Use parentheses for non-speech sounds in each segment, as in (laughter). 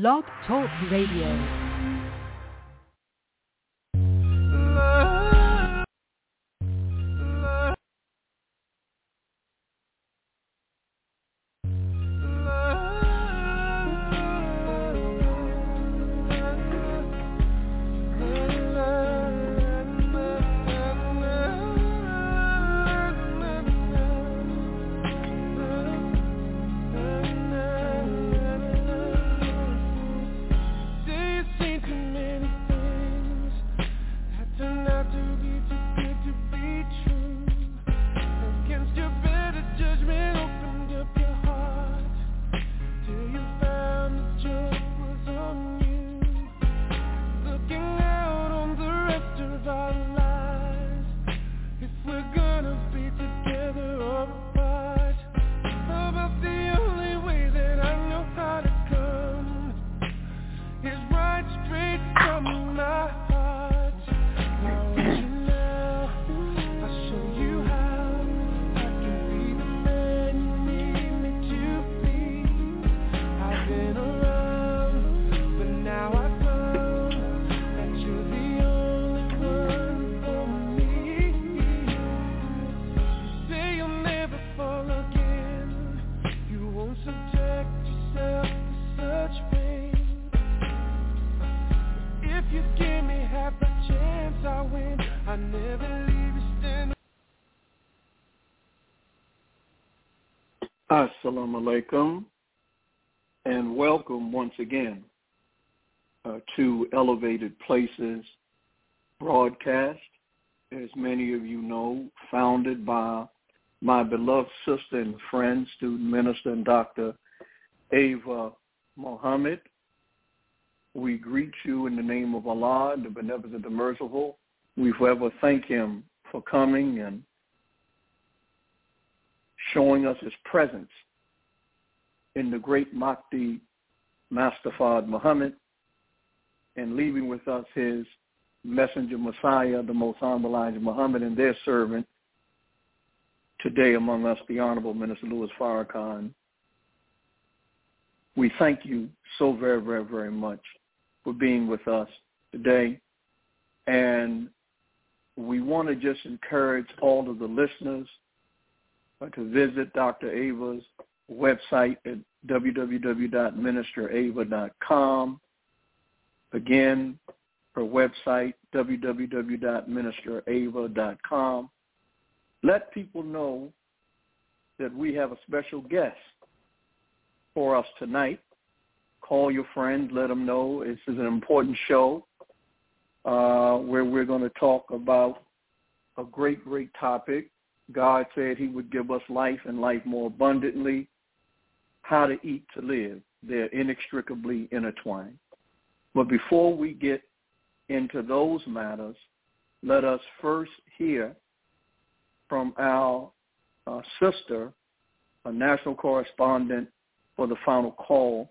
Blog Talk Radio. Assalamu alaikum and welcome once again uh, to Elevated Places broadcast. As many of you know, founded by my beloved sister and friend, student minister and Dr. Ava Muhammad. We greet you in the name of Allah, the Beneficent, the merciful. We forever thank him for coming and showing us his presence in the great Mahdi Master Fard Muhammad and leaving with us his messenger Messiah, the most honorable Elijah Muhammad and their servant today among us, the Honorable Minister Louis Farrakhan. We thank you so very, very, very much for being with us today. And we want to just encourage all of the listeners to visit Dr. Ava's website at www.ministerava.com. Again, her website, www.ministerava.com. Let people know that we have a special guest for us tonight. Call your friends, let them know this is an important show uh, where we're going to talk about a great, great topic. God said he would give us life and life more abundantly. How to eat to live. They're inextricably intertwined. But before we get into those matters, let us first hear from our uh, sister, a national correspondent for the final call,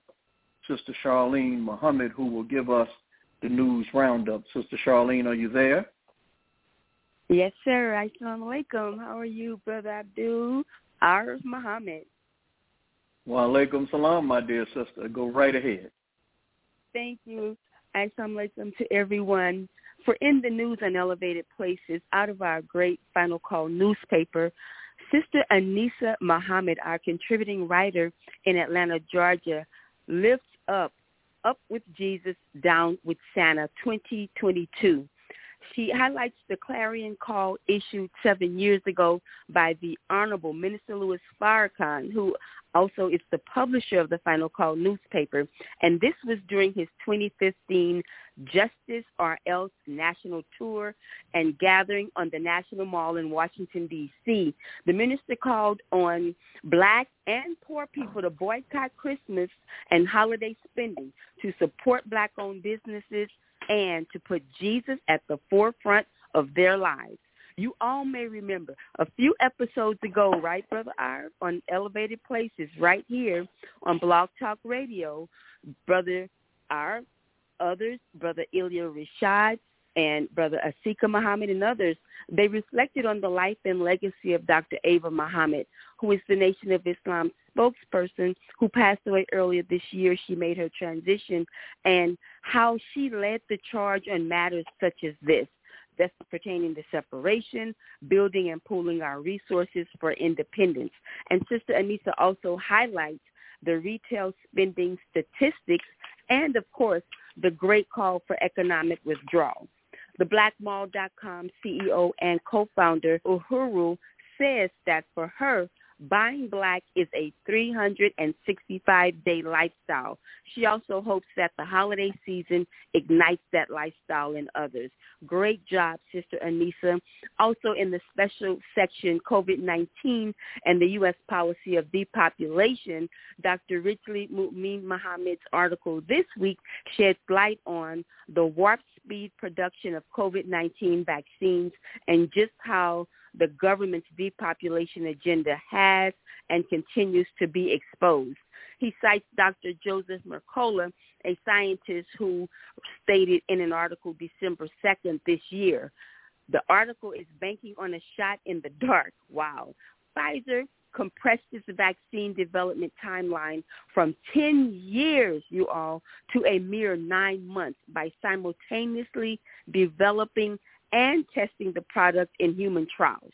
Sister Charlene Muhammad, who will give us the news roundup. Sister Charlene, are you there? Yes, sir. Assalamu alaikum. How are you, Brother Abdul Arif Muhammad? Wa alaikum salam, my dear sister. Go right ahead. Thank you. Assalamu alaikum to everyone. For in the news on elevated places, out of our great final call newspaper, Sister Anisa Muhammad, our contributing writer in Atlanta, Georgia, lifts up Up with Jesus, Down with Santa 2022. She highlights the clarion call issued seven years ago by the Honorable Minister Louis Farrakhan, who also is the publisher of the Final Call newspaper. And this was during his 2015 Justice or Else national tour and gathering on the National Mall in Washington, D.C. The minister called on black and poor people to boycott Christmas and holiday spending, to support black-owned businesses, and to put Jesus at the forefront of their lives. You all may remember a few episodes ago, right, Brother R, on Elevated Places, right here on Blog Talk Radio, Brother R, others, Brother Ilya Rashad, and Brother Askia Muhammad and others, they reflected on the life and legacy of Dr. Ava Muhammad, who is the Nation of Islam's spokesperson who passed away earlier this year. She made her transition and how she led the charge on matters such as this that's pertaining to separation, building and pooling our resources for independence. And Sister Anissa also highlights the retail spending statistics and, of course, the great call for economic withdrawal. The blackmall.com CEO and co-founder Uhuru says that for her, Buying black is a 365-day lifestyle. She also hopes that the holiday season ignites that lifestyle in others. Great job, Sister Anissa. Also in the special section, COVID-19 and the U.S. policy of depopulation, Dr. Ridgely Mu'min Muhammad's article this week sheds light on the warp speed production of COVID-19 vaccines and just how the government's depopulation agenda has and continues to be exposed. He cites Dr. Joseph Mercola, a scientist who stated in an article December 2nd this year, the article is banking on a shot in the dark. Wow. Pfizer compressed its vaccine development timeline from 10 years, you all, to a mere nine months by simultaneously developing and testing the product in human trials.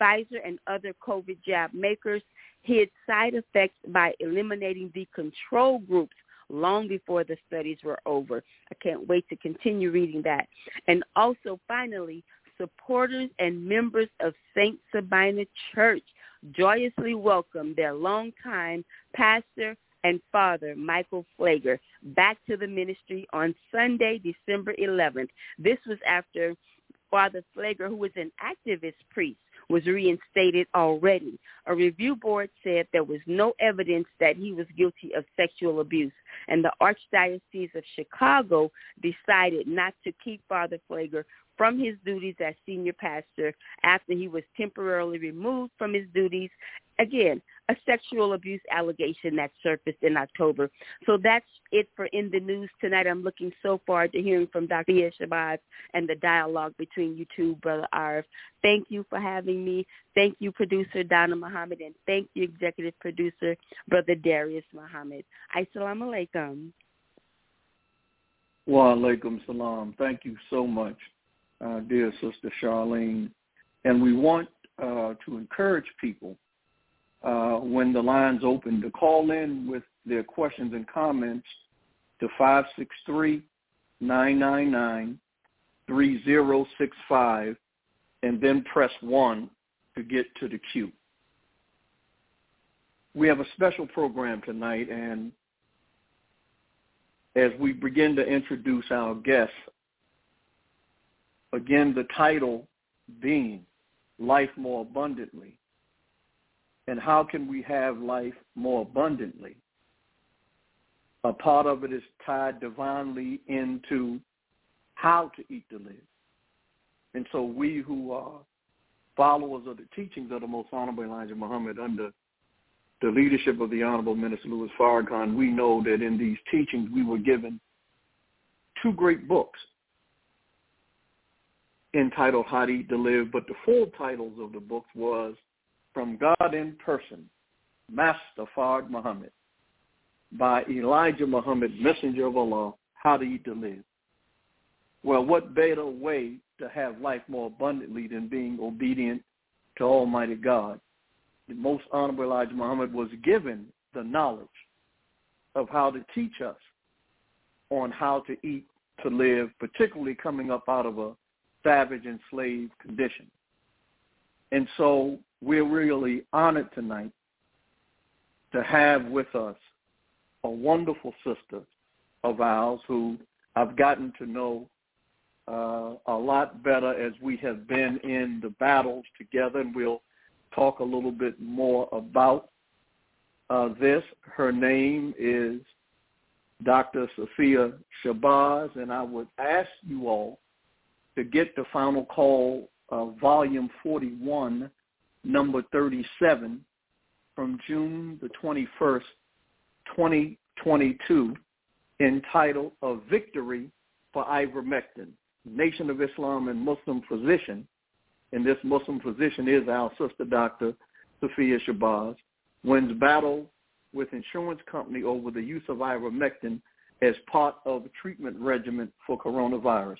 Pfizer and other COVID jab makers hid side effects by eliminating the control groups long before the studies were over. I can't wait to continue reading that. And also, finally, supporters and members of St. Sabina Church joyously welcome their longtime pastor and father, Michael Pfleger, back to the ministry on Sunday, December 11th. This was after Father Pfleger, who was an activist priest, was reinstated already. A review board said there was no evidence that he was guilty of sexual abuse, and the Archdiocese of Chicago decided not to keep Father Pfleger from his duties as senior pastor after he was temporarily removed from his duties. Again, a sexual abuse allegation that surfaced in October. So that's it for In the News tonight. I'm looking so forward to hearing from Dr. Shabazz and the dialogue between you two, Brother Arif. Thank you for having me. Thank you, producer Donna Muhammad, and thank you, executive producer, Brother Darius Muhammad. Assalamu alaikum. Wa alaikum salam. Thank you so much uh, dear Sister Charlene. And we want uh, to encourage people uh, when the lines open to call in with their questions and comments to 563-999-3065 and then press 1 to get to the queue. We have a special program tonight and as we begin to introduce our guests, Again, the title being Life More Abundantly. And how can we have life more abundantly? A part of it is tied divinely into how to eat to live. And so we who are followers of the teachings of the Most Honorable Elijah Muhammad under the leadership of the Honorable Minister Louis Farrakhan, we know that in these teachings we were given two great books entitled How to Eat to Live, but the full titles of the books was From God in Person, Master Fard Muhammad, by Elijah Muhammad, Messenger of Allah, How to Eat to Live. Well, what better way to have life more abundantly than being obedient to Almighty God? The most honorable Elijah Muhammad was given the knowledge of how to teach us on how to eat to live, particularly coming up out of a savage enslaved condition. And so we're really honored tonight to have with us a wonderful sister of ours who I've gotten to know uh, a lot better as we have been in the battles together, and we'll talk a little bit more about uh, this. Her name is Dr. Sophia Shabazz, and I would ask you all to get the final call, uh, volume 41, number 37, from June the 21st, 2022, entitled A Victory for Ivermectin, Nation of Islam and Muslim Physician. And this Muslim physician is our sister, Dr. Sophia Shabazz, wins battle with insurance company over the use of ivermectin as part of treatment regimen for coronavirus.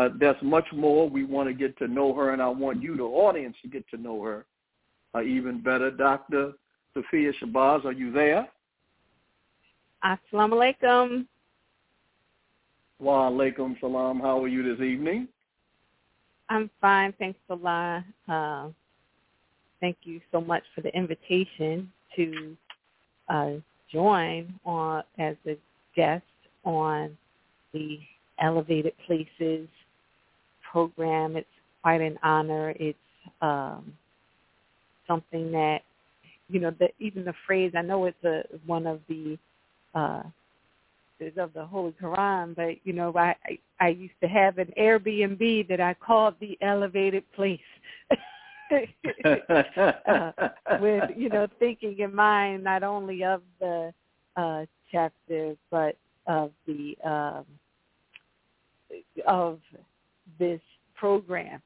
Uh, there's much more. We want to get to know her, and I want you, the audience, to get to know her uh, even better. Dr. Sophia Shabazz, are you there? Assalamu alaikum. Wa alaikum salam. How are you this evening? I'm fine. Thanks a lot. Uh, thank you so much for the invitation to uh, join on as a guest on the Elevated Places program. It's quite an honor. It's um, something that you know, the, even the phrase. I know it's a one of the uh, of the Holy Quran, but you know, I, I I used to have an Airbnb that I called the Elevated Place. (laughs) uh, with you know (laughs) thinking in mind not only of the uh, chapter but of the um, of this program.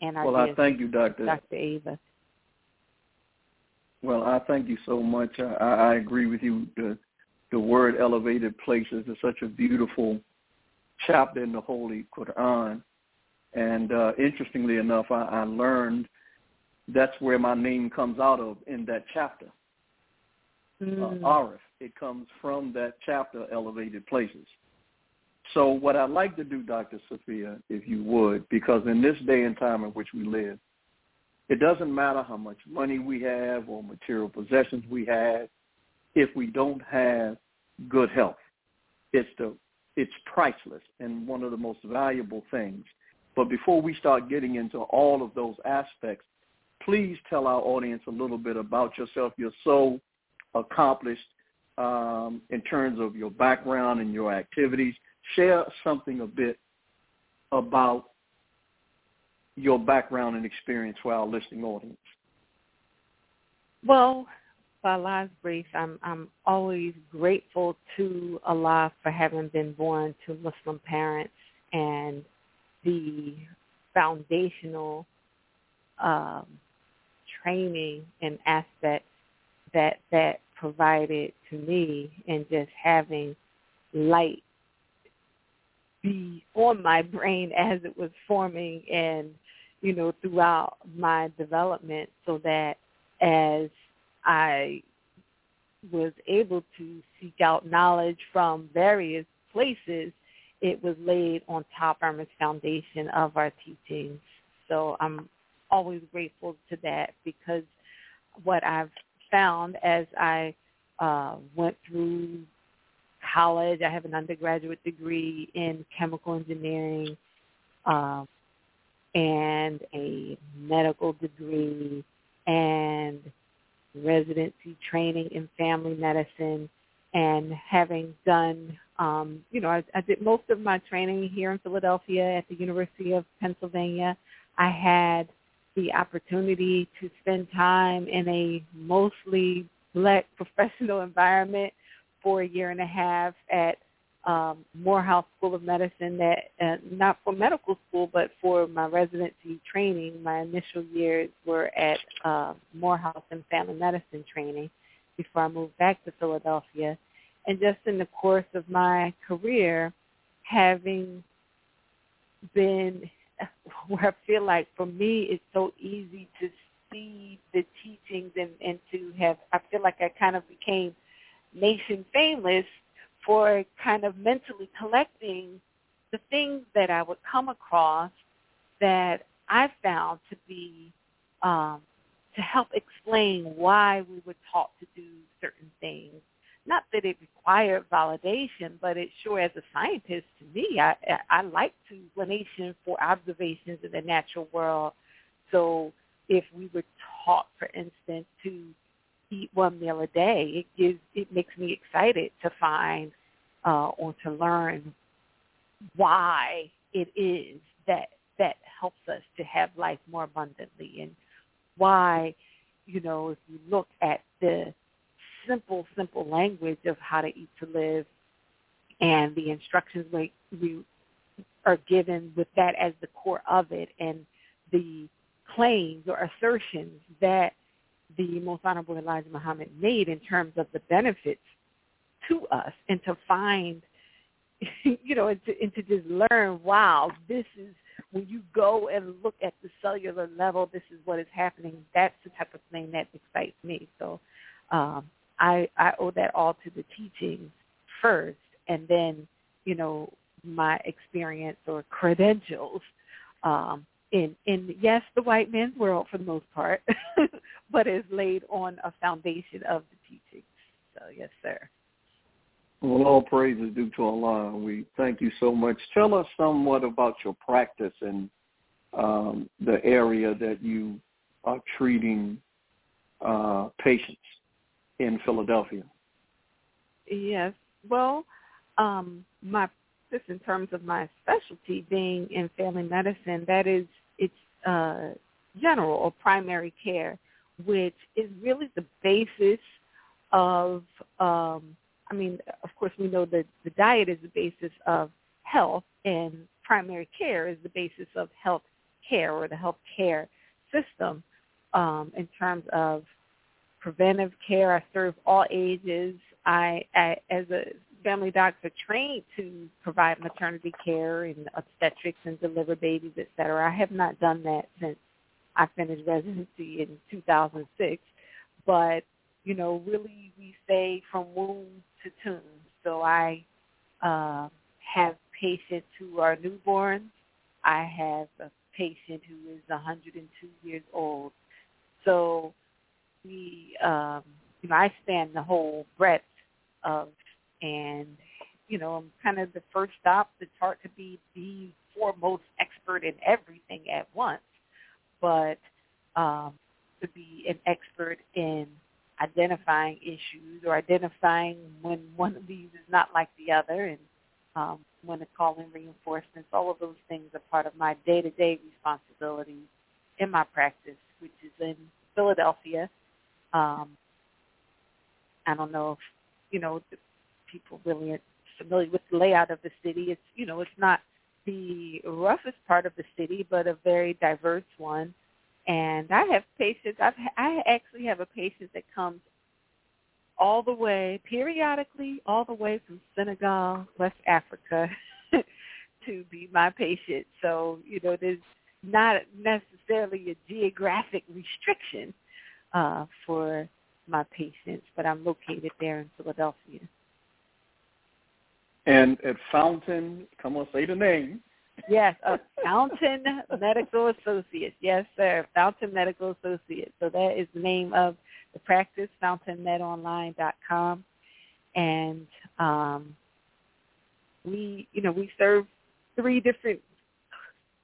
And well, I thank you, Doctor Dr. Ava. Well, I thank you so much. I, I agree with you. The, the word elevated places is such a beautiful chapter in the Holy Quran. And uh, interestingly enough, I, I learned that's where my name comes out of in that chapter. Mm. Uh, Arif. It comes from that chapter, Elevated Places. So what I'd like to do, Dr. Sophia, if you would, because in this day and time in which we live, it doesn't matter how much money we have or material possessions we have if we don't have good health. It's the it's priceless and one of the most valuable things. But before we start getting into all of those aspects, please tell our audience a little bit about yourself. You're so accomplished um, in terms of your background and your activities. Share something a bit about your background and experience for our listening audience? Well, by Allah's grace, I'm I'm always grateful to Allah for having been born to Muslim parents and the foundational um, training and aspects that that provided to me, and just having light be on my brain as it was forming and you know, throughout my development so that as I was able to seek out knowledge from various places, it was laid on top Irma's foundation of our teachings. So I'm always grateful to that because what I've found as I uh, went through college, I have an undergraduate degree in chemical engineering. Um, and a medical degree and residency training in family medicine and having done um, you know I, I did most of my training here in Philadelphia at the University of Pennsylvania. I had the opportunity to spend time in a mostly black (laughs) professional environment for a year and a half at um, Morehouse School of Medicine that uh, not for medical school but for my residency training. My initial years were at uh, Morehouse and family medicine training before I moved back to Philadelphia. And just in the course of my career, having been (laughs) where I feel like for me it's so easy to see the teachings and, and to have I feel like I kind of became nation famous for kind of mentally collecting the things that I would come across that I found to be um, to help explain why we were taught to do certain things. Not that it required validation, but it sure, as a scientist, to me, I, I like to explanation for observations in the natural world. So if we were taught, for instance, to eat one meal a day, it gives it makes me excited to find uh, or to learn why it is that that helps us to have life more abundantly and why, you know, if you look at the simple, simple language of how to eat to live and the instructions we, we are given with that as the core of it and the claims or assertions that the Most Honorable Elijah Muhammad made in terms of the benefits to us and to find, (laughs) you know, and to, and to just learn, wow, this is when you go and look at the cellular level, this is what is happening. That's the type of thing that excites me. So um, I, I owe that all to the teachings first, and then, you know, my experience or credentials um, in in yes the white man's world for the most part, (laughs) but is laid on a foundation of the teachings. So yes, sir. Well, all praise is due to Allah. We thank you so much. Tell us somewhat about your practice and um, the area that you are treating uh, patients in Philadelphia. Yes. Well, um, my this in terms of my specialty being in family medicine, that is it's uh, general or primary care, which is really the basis of um, I mean, of course, we know that the diet is the basis of health, and primary care is the basis of health care or the health care system um, in terms of preventive care. I serve all ages. I, I, as a family doctor, trained to provide maternity care and obstetrics and deliver babies, et cetera. I have not done that since I finished residency in 2006, but you know, really we say from womb to tomb. So I uh, have patients who are newborns. I have a patient who is 102 years old. So we, um, you know, I span the whole breadth of, and you know, I'm kind of the first stop. It's hard to be the foremost expert in everything at once, but um, to be an expert in identifying issues or identifying when one of these is not like the other and um, when to call in reinforcements. All of those things are part of my day-to-day responsibilities in my practice, which is in Philadelphia. Um, I don't know if, you know, people really are familiar with the layout of the city. It's, you know, it's not the roughest part of the city, but a very diverse one. And I have patients. I've I actually have a patient that comes all the way periodically, all the way from Senegal, West Africa, (laughs) to be my patient. So you know, there's not necessarily a geographic restriction uh, for my patients, but I'm located there in Philadelphia. And at Fountain, come on, say the name. Yes, uh, Fountain Medical Associates. Yes, sir. Fountain Medical Associates. So that is the name of the practice, fountainmedonline.com. And um, we, you know, we serve three different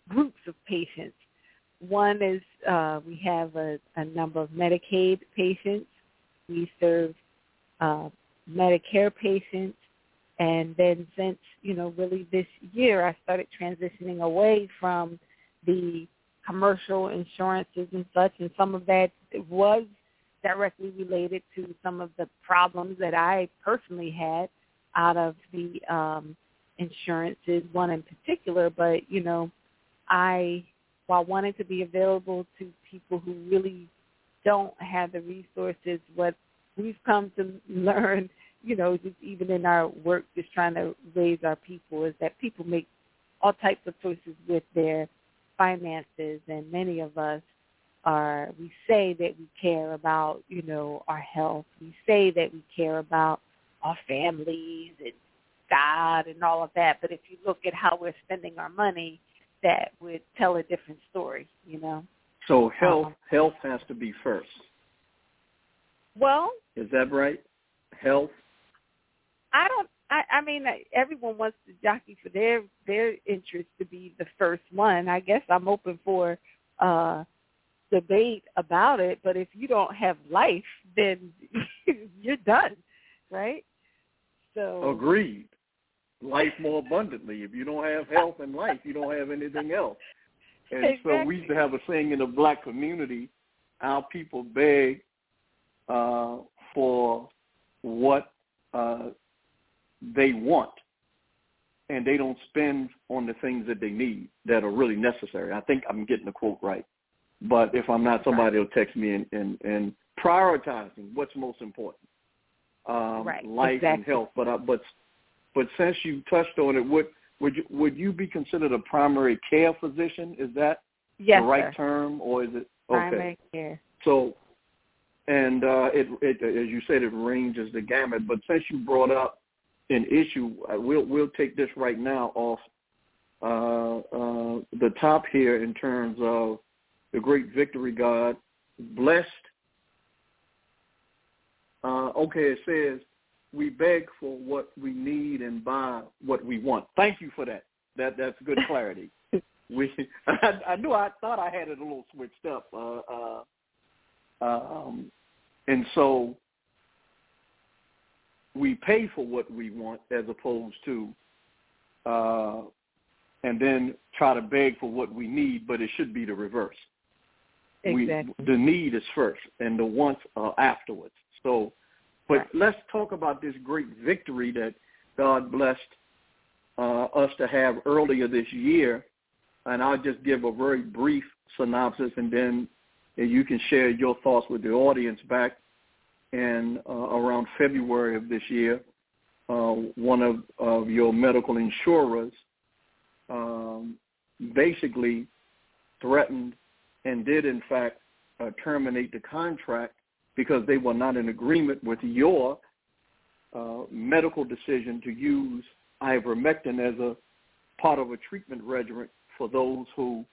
groups of patients. One is uh, we have a, a number of Medicaid patients. We serve uh, Medicare patients and then since, you know, really this year, I started transitioning away from the commercial insurances and such, and some of that was directly related to some of the problems that I personally had out of the um, insurances, one in particular. But, you know, I, while wanting to be available to people who really don't have the resources, what we've come to (laughs) learn you know, just even in our work, just trying to raise our people, is that people make all types of choices with their finances, and many of us are. We say that we care about, you know, our health. We say that we care about our families and God and all of that. But if you look at how we're spending our money, that would tell a different story, you know. So health um, health has to be first. Well, is that right? Health I don't. I, I mean, everyone wants to jockey for their their interest to be the first one. I guess I'm open for uh debate about it. But if you don't have life, then (laughs) you're done, right? So agreed. Life more abundantly. If you don't have health and life, you don't have anything else. And exactly. so we used to have a saying in the black community: our people beg uh, for what uh, they want and they don't spend on the things that they need that are really necessary. I think I'm getting the quote right. But if I'm not, somebody will text me and, and, and prioritizing what's most important, um, right. life exactly. and health. But uh, but but since you touched on it, would would you would you be considered a primary care physician? Is that yes, the right sir. term, or is it Primary care. So, and uh, it, it, as you said, it ranges the gamut. But since you brought up an issue, uh, we'll we'll take this right now off uh, uh, the top here in terms of the great victory God blessed. Uh, okay, it says we beg for what we need and buy what we want. Thank you for that. That that's good clarity. (laughs) we (laughs) I, I knew I thought I had it a little switched up. Uh, uh, um, and so we pay for what we want as opposed to uh, and then try to beg for what we need, but it should be the reverse. Exactly. We, the need is first, and the wants are afterwards. So, but Right. let's talk about this great victory that God blessed uh, us to have earlier this year, and I'll just give a very brief synopsis, and then you can share your thoughts with the audience. Back in uh, around February of this year, uh, one of, of your medical insurers um, basically threatened and did in fact uh, terminate the contract because they were not in agreement with your uh, medical decision to use ivermectin as a part of a treatment regimen for those who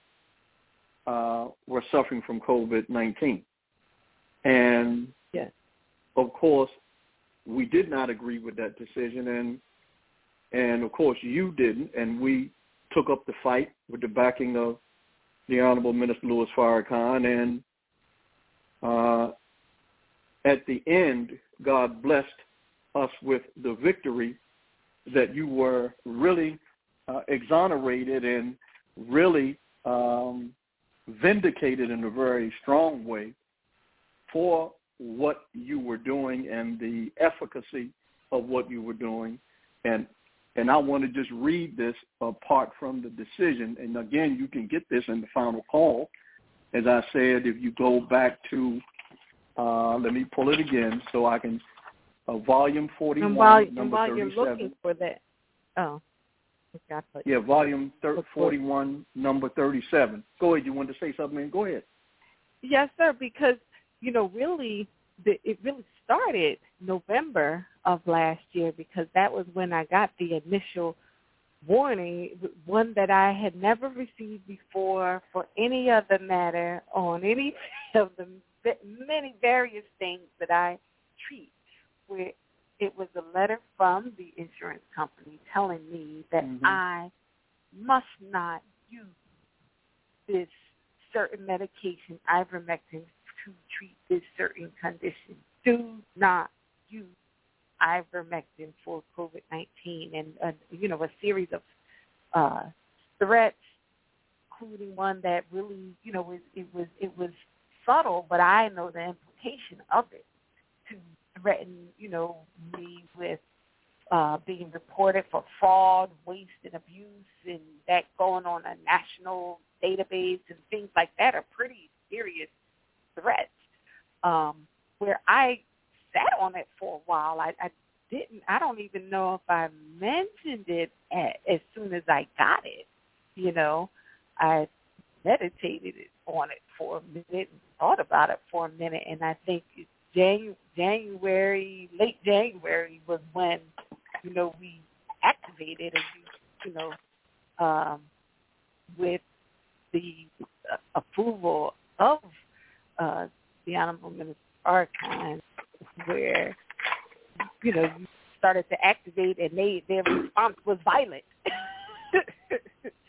uh, were suffering from COVID-19. And. Of course, we did not agree with that decision, and and of course you didn't, and we took up the fight with the backing of the Honorable Minister Louis Farrakhan, and uh, at the end, God blessed us with the victory that you were really uh, exonerated and really um, vindicated in a very strong way for what you were doing and the efficacy of what you were doing. And and I want to just read this apart from the decision. And again, you can get this in the final call. As I said, if you go back to, uh, let me pull it again so I can, uh, volume 41, And while, and number while you're 37. looking for that, oh, thought- Yeah, volume thir- 41, number 37. Go ahead. You wanted to say something? Go ahead. Yes, sir. Because you know, really, the, it really started November of last year because that was when I got the initial warning, one that I had never received before for any other matter on any (laughs) of the many various things that I treat. Where it was a letter from the insurance company telling me that Mhm. I must not use this certain medication, ivermectin, to treat this certain condition. Do not use ivermectin for COVID-19 and, uh, you know, a series of uh, threats, including one that really, you know, was, it was it was subtle, but I know the implication of it to threaten, you know, me with uh, being reported for fraud, waste, and abuse, and that going on a national database and things like that are pretty serious threats. Um, where I sat on it for a while, I, I didn't. I don't even know if I mentioned it at, as soon as I got it. You know, I meditated on it for a minute and thought about it for a minute, and I think Janu- January, late January was when you know we activated, and we, you know, um, with the approval of uh, the Honorable Minister Archive, where you know you started to activate, and they their response was violent.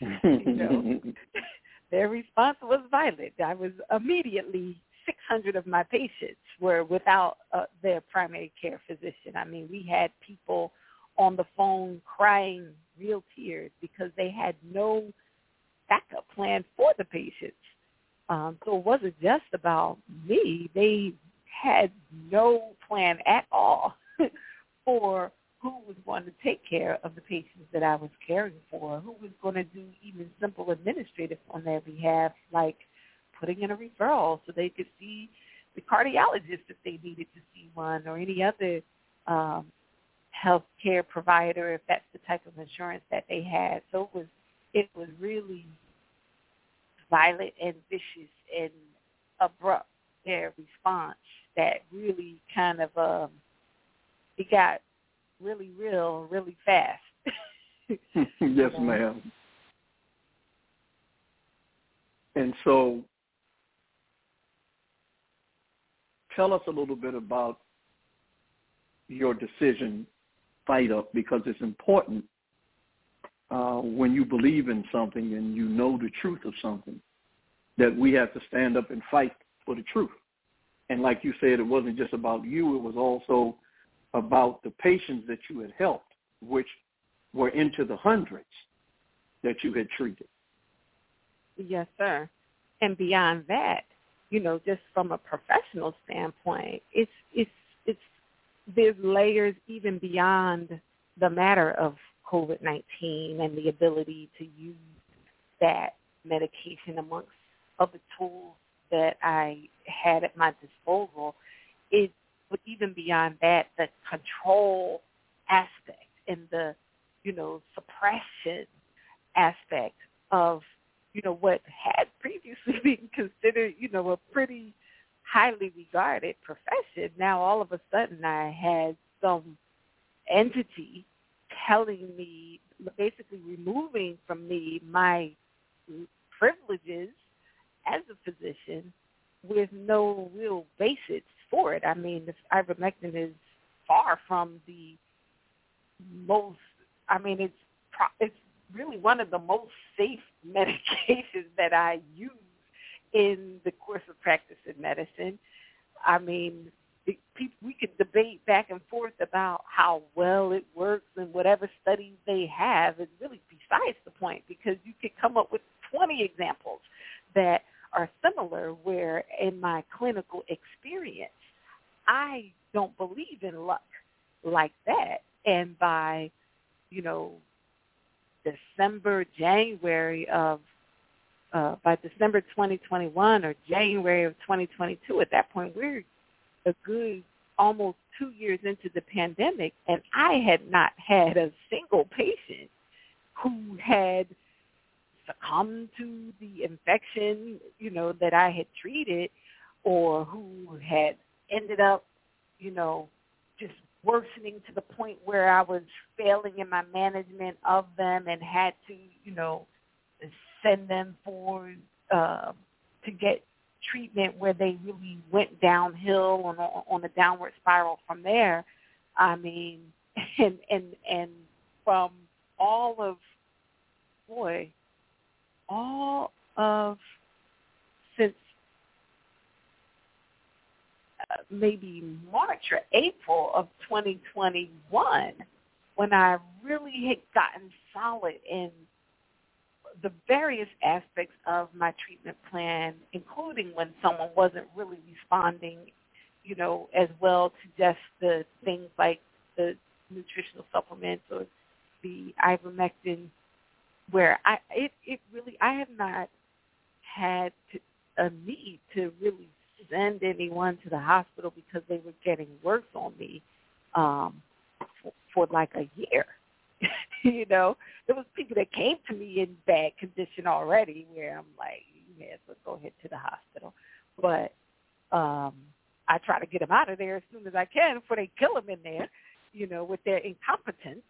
(laughs) you know, (laughs) their response was violent. I was immediately 600 of my patients were without uh, their primary care physician. I mean, we had people on the phone crying real tears because they had no backup plan for the patients. Um, so it wasn't just about me. They had no plan at all (laughs) for who was going to take care of the patients that I was caring for, who was going to do even simple administrative on their behalf, like putting in a referral so they could see the cardiologist if they needed to see one or any other um, health care provider if that's the type of insurance that they had. So it was it was really violent and vicious and abrupt their response that really kind of um it got really real really fast. (laughs) yes, ma'am. And so tell us a little bit about your decision fight up because it's important uh, when you believe in something and you know the truth of something that we have to stand up and fight for the truth. And like you said, it wasn't just about you, it was also about the patients that you had helped, which were into the hundreds that you had treated. Yes, sir. And beyond that, you know, just from a professional standpoint, it's it's it's there's layers even beyond the matter of COVID-19 and the ability to use that medication amongst other tools that I had at my disposal. It, but even beyond that, the control aspect and the, you know, suppression aspect of, you know, what had previously (laughs) been considered, you know, a pretty highly regarded profession. Now all of a sudden I had some entity telling me, basically removing from me my privileges as a physician with no real basis for it. I mean, ivermectin is far from the most. I mean, it's it's really one of the most safe (laughs) medications that I use in the course of practice in medicine. I mean, we could debate back and forth about how well it works and whatever studies they have is really besides the point because you could come up with 20 examples that are similar where in my clinical experience, I don't believe in luck like that. And by, you know, December, January of uh, by December 2021 or January of 2022, at that point, we're a good almost two years into the pandemic, and I had not had a single patient who had succumbed to the infection, you know, that I had treated or who had ended up, you know, just worsening to the point where I was failing in my management of them and had to, you know, send them for uh, to get treatment where they really went downhill on a, on a downward spiral from there. I mean, (laughs) and and and from all of boy, all of since uh, maybe March or April of 2021 when I really had gotten solid in the various aspects of my treatment plan, including when someone wasn't really responding, you know, as well to just the things like the nutritional supplements or the ivermectin, where I it it really I have not had to, a need to really send anyone to the hospital because they were getting worse on me um, for, for like a year. (laughs) you know, there was people that came to me in bad condition already where I'm like, you may as well go ahead to the hospital. But um I try to get them out of there as soon as I can before they kill them in there, you know, with their incompetence.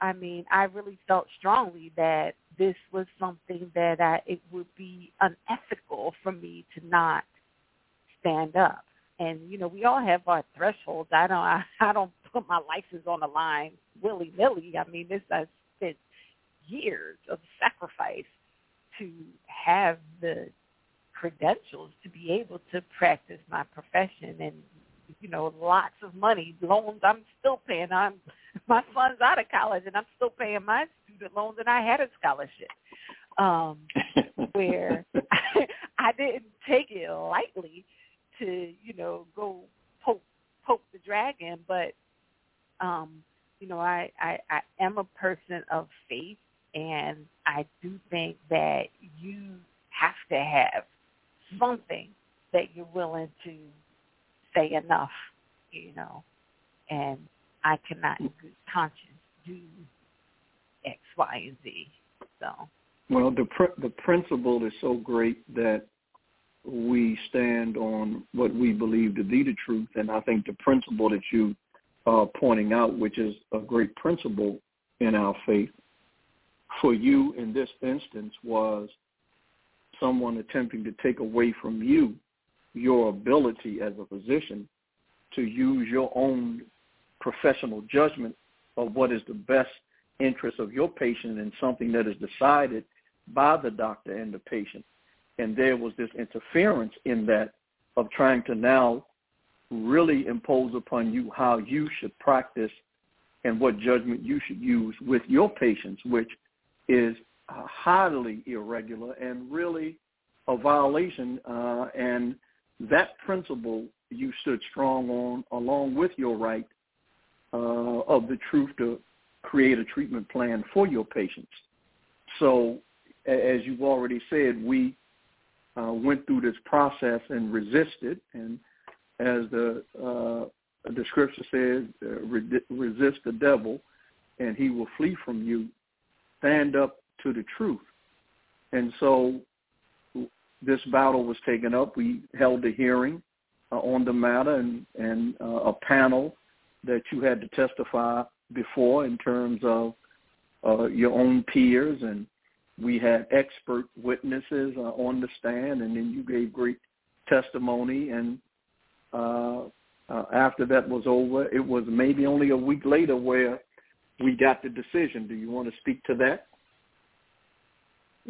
I mean, I really felt strongly that this was something that I, it would be unethical for me to not stand up. And you know, we all have our thresholds. I don't, I, (laughs) I don't put my license on the line willy nilly. I mean, this has been years of sacrifice to have the credentials to be able to practice my profession and you know lots of money loans i'm still paying i'm (laughs) my son's out of college and i'm still paying my student loans and i had a scholarship um (laughs) where I, I didn't take it lightly to you know go poke poke the dragon but um you know, I, I, I am a person of faith and I do think that you have to have something that you're willing to say enough, you know, and I cannot in good conscience do X, Y, and Z. So. Well, the pr- the principle is so great that we stand on what we believe to be the truth, and I think the principle that you are pointing out, which is a great principle in our faith, for you in this instance was someone attempting to take away from you your ability as a physician to use your own professional judgment of what is the best interest of your patient and something that is decided by the doctor and the patient. And there was this interference in that of trying to now really impose upon you how you should practice and what judgment you should use with your patients, which is highly irregular and really a violation. Uh, and that principle you stood strong on, along with your right uh, of the truth to create a treatment plan for your patients. So, as you've already said, we uh, went through this process and resisted, and as the uh, the scripture says, uh, re- resist the devil, and he will flee from you. Stand up to the truth, and so this battle was taken up. We held a hearing uh, on the matter and, and uh, a panel that you had to testify before in terms of uh, your own peers, and we had expert witnesses uh, on the stand, and then you gave great testimony. And uh, uh, after that was over, it was maybe only a week later where we got the decision. Do you want to speak to that?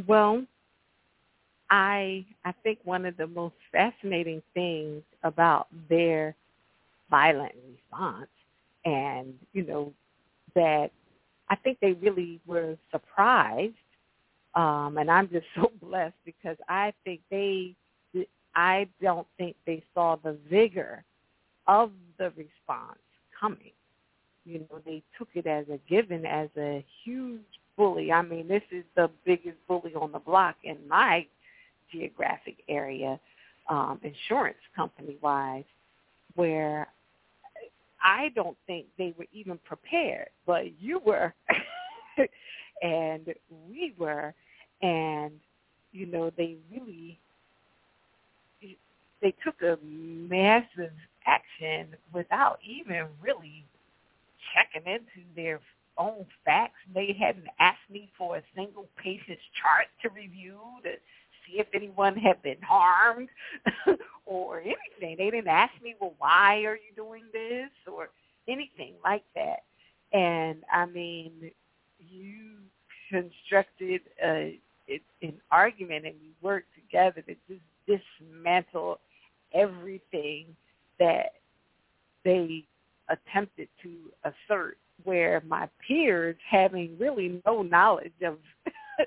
Well, I I think one of the most fascinating things about their violent response and you know that I think they really were surprised um and I'm just (laughs) so blessed because I think they I don't think they saw the vigor of the response coming. You know, they took it as a given, as a huge bully. I mean, this is the biggest bully on the block in my geographic area, um, insurance company wise, where I don't think they were even prepared, but you were, (laughs) and we were, and you know they really they took a massive action without even really checking into their own facts. They hadn't asked me for a single patient's chart to review to see if anyone had been harmed (laughs) or anything. They didn't ask me, well, why are you doing this or anything like that. And I mean, you constructed a, an argument and we work together to just dismantle everything that they attempted to assert where my peers having really no knowledge of (laughs)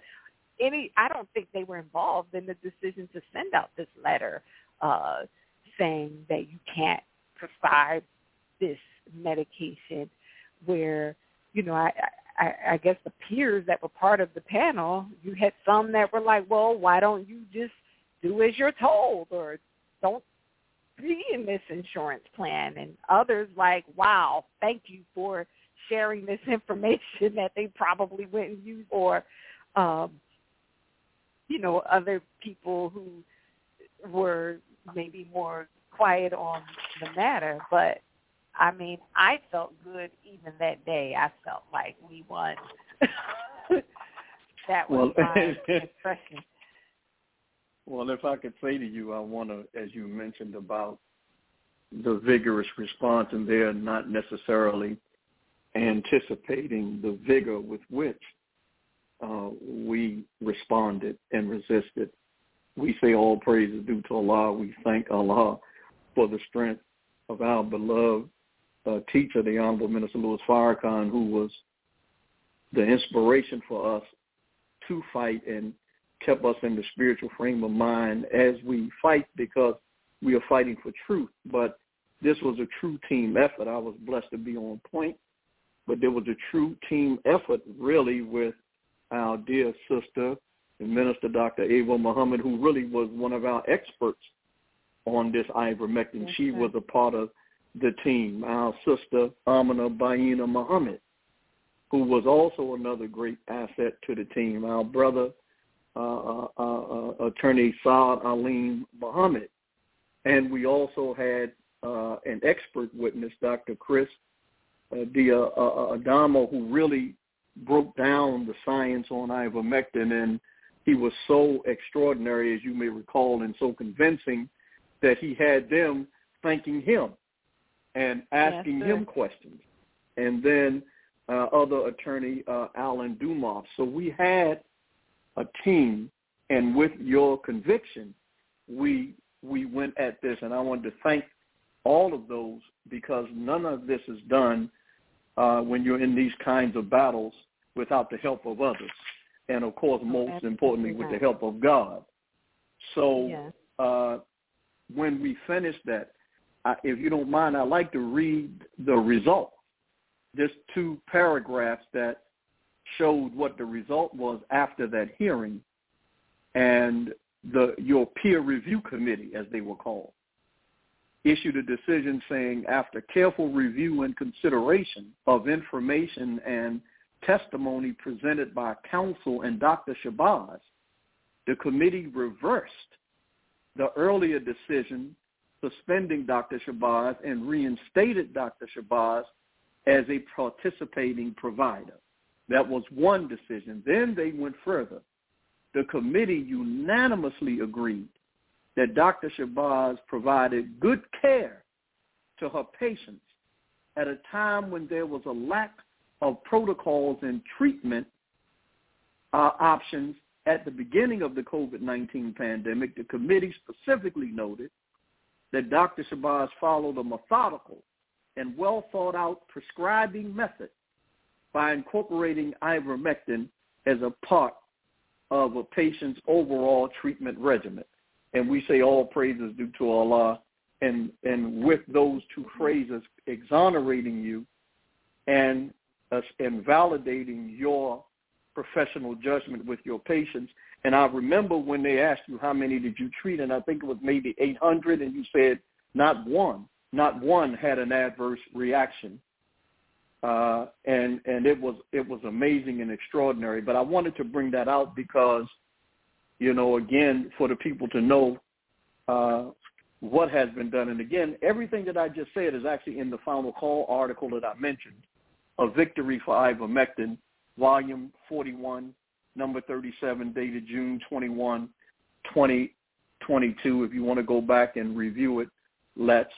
any I don't think they were involved in the decision to send out this letter uh, saying that you can't prescribe this medication where, you know, I, I, I guess the peers that were part of the panel, you had some that were like, well, why don't you just do as you're told or don't be in this insurance plan and others like, wow, thank you for sharing this (laughs) information that they probably wouldn't use or um, you know, other people who were maybe more quiet on the matter. But I mean, I felt good even that day. I felt like we won. (laughs) that was well, my (laughs) impression. Well, if I could say to you, I want to, as you mentioned about the vigorous response, and they're not necessarily anticipating the vigor with which uh, we responded and resisted. We say all praise is due to Allah. We thank Allah for the strength of our beloved uh, teacher, the Honorable Minister Louis Farrakhan, who was the inspiration for us to fight and kept us in the spiritual frame of mind as we fight because we are fighting for truth. But this was a true team effort. I was blessed to be on point, but there was a true team effort really with our dear sister, Minister Dr. Ava Muhammad, who really was one of our experts on this ivermectin. Yes, she was a part of the team. Our sister Amina Baina Muhammad, who was also another great asset to the team. Our brother, uh, uh, uh, attorney Saad Alim Muhammad. And we also had uh, an expert witness, Dr. Chris uh, uh, uh, Adamo, who really broke down the science on ivermectin. And he was so extraordinary, as you may recall, and so convincing that he had them thanking him and asking Yes, him questions. And then uh, other attorney uh, Alan Dumas. So we had a team, and with your conviction, we we went at this, and I wanted to thank all of those because none of this is done uh, when you're in these kinds of battles without the help of others, and of course, most Absolutely importantly, with the help of God. So Yes. uh, when we finished that, If you don't mind, I'd like to read the result. Just two paragraphs that showed what the result was after that hearing, and the your peer review committee, as they were called, issued a decision saying after careful review and consideration of information and testimony presented by counsel and Dr. Shabazz, the committee reversed the earlier decision suspending Dr. Shabazz and reinstated Dr. Shabazz as a participating provider. That was one decision. Then they went further. The committee unanimously agreed that Dr. Shabazz provided good care to her patients at a time when there was a lack of protocols and treatment uh, options at the beginning of the COVID-19 pandemic. The committee specifically noted that Dr. Shabazz followed a methodical and well thought out prescribing method by incorporating ivermectin as a part of a patient's overall treatment regimen. And we say all praises due to Allah. And, and with those two phrases, exonerating you and, uh, and validating your professional judgment with your patients. And I remember when they asked you how many did you treat, and I think it was maybe 800, and you said not one, not one had an adverse reaction. Uh, and and it was it was amazing and extraordinary. But I wanted to bring that out because, you know, again, for the people to know uh, what has been done. And again, everything that I just said is actually in the final call article that I mentioned, a victory for ivermectin, volume 41, number 37, dated June 21, 2022. If you want to go back and review it, let's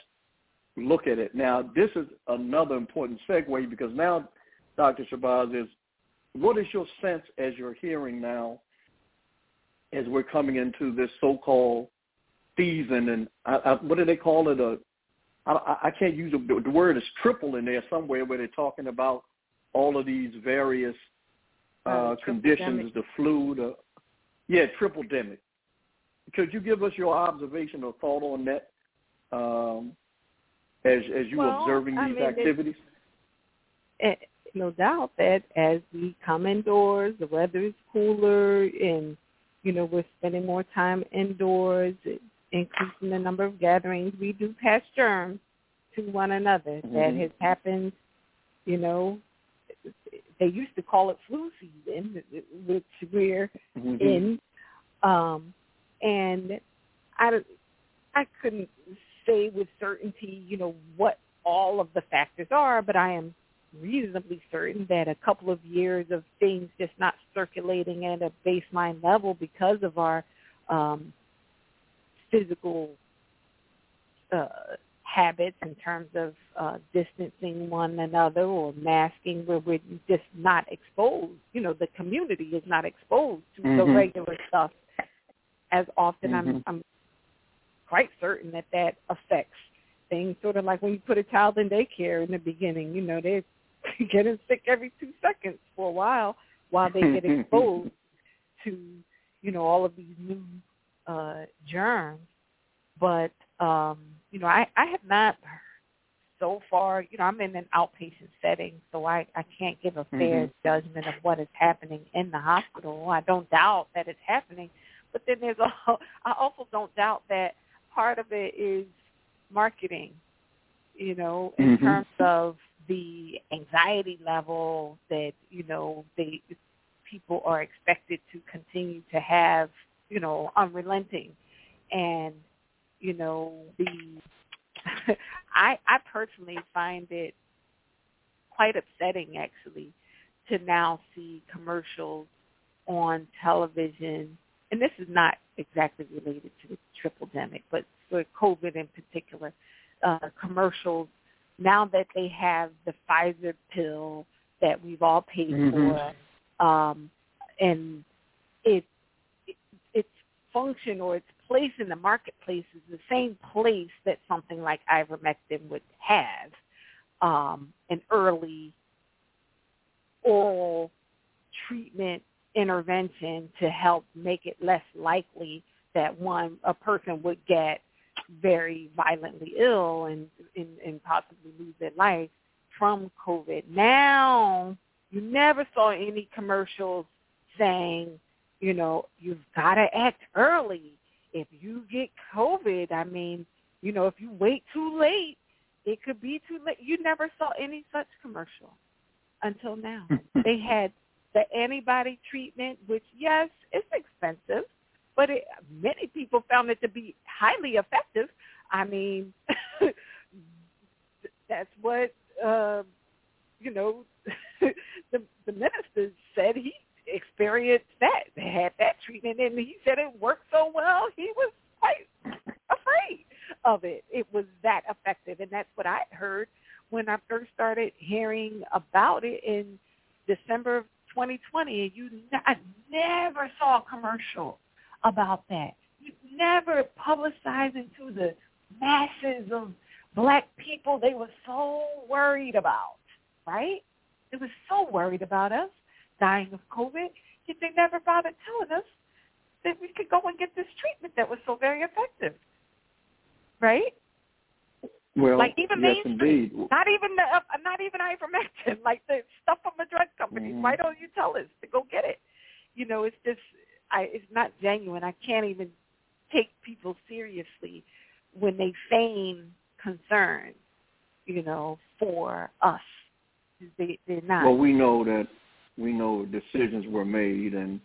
look at it. Now, this is another important segue because now, Dr. Shabazz, is what is your sense as you're hearing now as we're coming into this so-called season and I, I, what do they call it? A I, I can't use the, the word is triple in there somewhere where they're talking about all of these various uh, Uh, conditions, the flu, the yeah, triple demic. Could you give us your observation or thought on that um, as as you Well, observing I these mean, activities? eh, no doubt that as we come indoors, the weather is cooler, and you know we're spending more time indoors, increasing the number of gatherings. We do pass germs to one another. That Mhm. has happened. You know, they used to call it flu season, which we're Mhm. in, um, and I I couldn't say with certainty, you know, what all of the factors are, but I am reasonably certain that a couple of years of things just not circulating at a baseline level because of our um, physical uh, habits in terms of uh, distancing one another or masking where we're just not exposed. You know, the community is not exposed to the Mhm. regular stuff as often. Mhm. I'm, I'm quite certain that that affects things. Sort of like when you put a child in daycare in the beginning, you know, they're (laughs) getting sick every two seconds for a while while they get exposed (laughs) to, you know, all of these new uh, germs. But um, you know, I, I have not so far, you know, I'm in an outpatient setting, so I I can't give a fair Mhm. judgment of what is happening in the hospital. I don't doubt that it's happening, but then there's a I also don't doubt that part of it is marketing. You know, in Mhm. terms of the anxiety level that you know they people are expected to continue to have, you know, unrelenting, and you know the (laughs) I I personally find it quite upsetting actually to now see commercials on television and this is not exactly related to the triple demic, but for COVID in particular, uh, commercials now that they have the Pfizer pill that we've all paid Mhm. for, um, and it, it its function or its place in the marketplace is the same place that something like ivermectin would have, um, an early oral treatment intervention to help make it less likely that one a person would get very violently ill and and, and possibly lose their life from COVID. Now you never saw any commercials saying, you know, you've got to act early. If you get COVID, I mean, you know, if you wait too late, it could be too late. You never saw any such commercial until now. they had the antibody treatment, which yes, it's expensive, but it, many people found it to be highly effective. I mean, (laughs) that's what uh, you know. (laughs) the the minister said he experienced that, had that treatment, and he said it worked so well. He was quite afraid of it. It was that effective, and that's what I heard when I first started hearing about it in December of 2020. You, I never saw a commercial about that. You never publicized into the masses of black people they were so worried about, right? They were so worried about us dying of COVID, yet they never bothered telling us that we could go and get this treatment that was so very effective, right? Well, like even yes, mainstream, indeed. not even the, uh, not even ivermectin, (laughs) like the stuff from the drug companies. Mhm. Why don't you tell us to go get it? You know, it's just, I, it's not genuine. I can't even take people seriously when they feign concern, you know, for us. They, they're not. Well, we know that we know decisions were made, and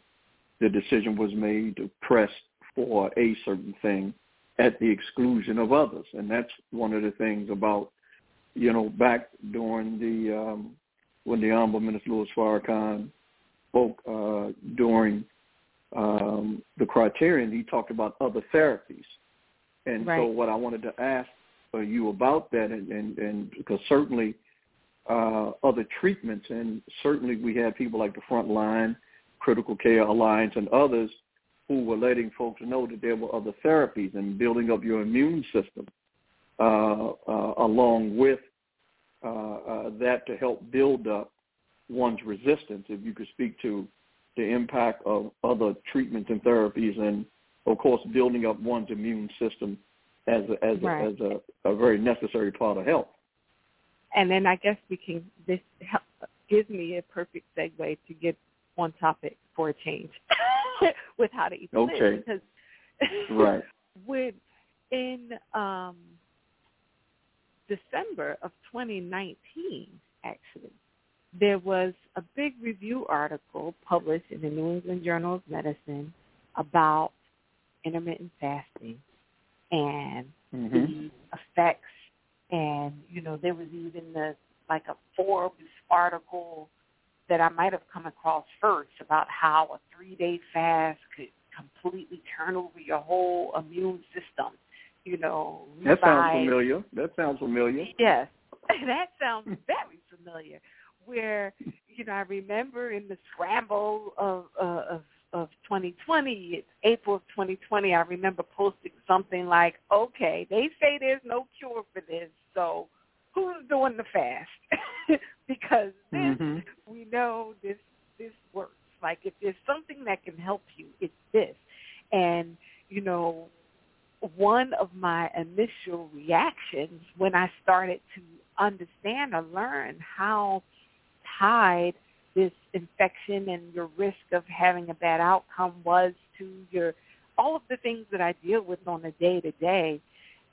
the decision was made to press for a certain thing at the exclusion of others, and that's one of the things about you know back during the um, when the Honorable Minister Louis Farrakhan spoke uh, during um, the criterion, he talked about other therapies, and so what I wanted to ask you about that, and, and, and because certainly uh, other treatments, and certainly we had people like the Frontline, Critical Care Alliance, and others who were letting folks know that there were other therapies and building up your immune system, uh, uh, along with uh, uh, that to help build up one's resistance. If you could speak to the impact of other treatments and therapies, and of course building up one's immune system as a, as Right. a, as a, a very necessary part of health. And then I guess we can. This help, gives me a perfect segue to get on topic for a change (laughs) with how to eat the Okay. lid because (laughs) Right. with in um, December of 2019, actually, there was a big review article published in the New England Journal of Medicine about intermittent fasting and Mhm. the effects and you know there was even the like a Forbes article that I might have come across first about how a three day fast could completely turn over your whole immune system. You know, That sounds familiar. That sounds familiar. Yes, (laughs) that sounds very familiar. Where you know, I remember in the scramble of uh, of of 2020, it's April of 2020. I remember posting something like, "Okay, they say there's no cure for this, so who's doing the fast?" (laughs) because this Mhm. we know this this works. Like if there's something that can help you, it's this. And you know, one of my initial reactions when I started to understand or learn how tied this infection and your risk of having a bad outcome was to your all of the things that I deal with on a day to day.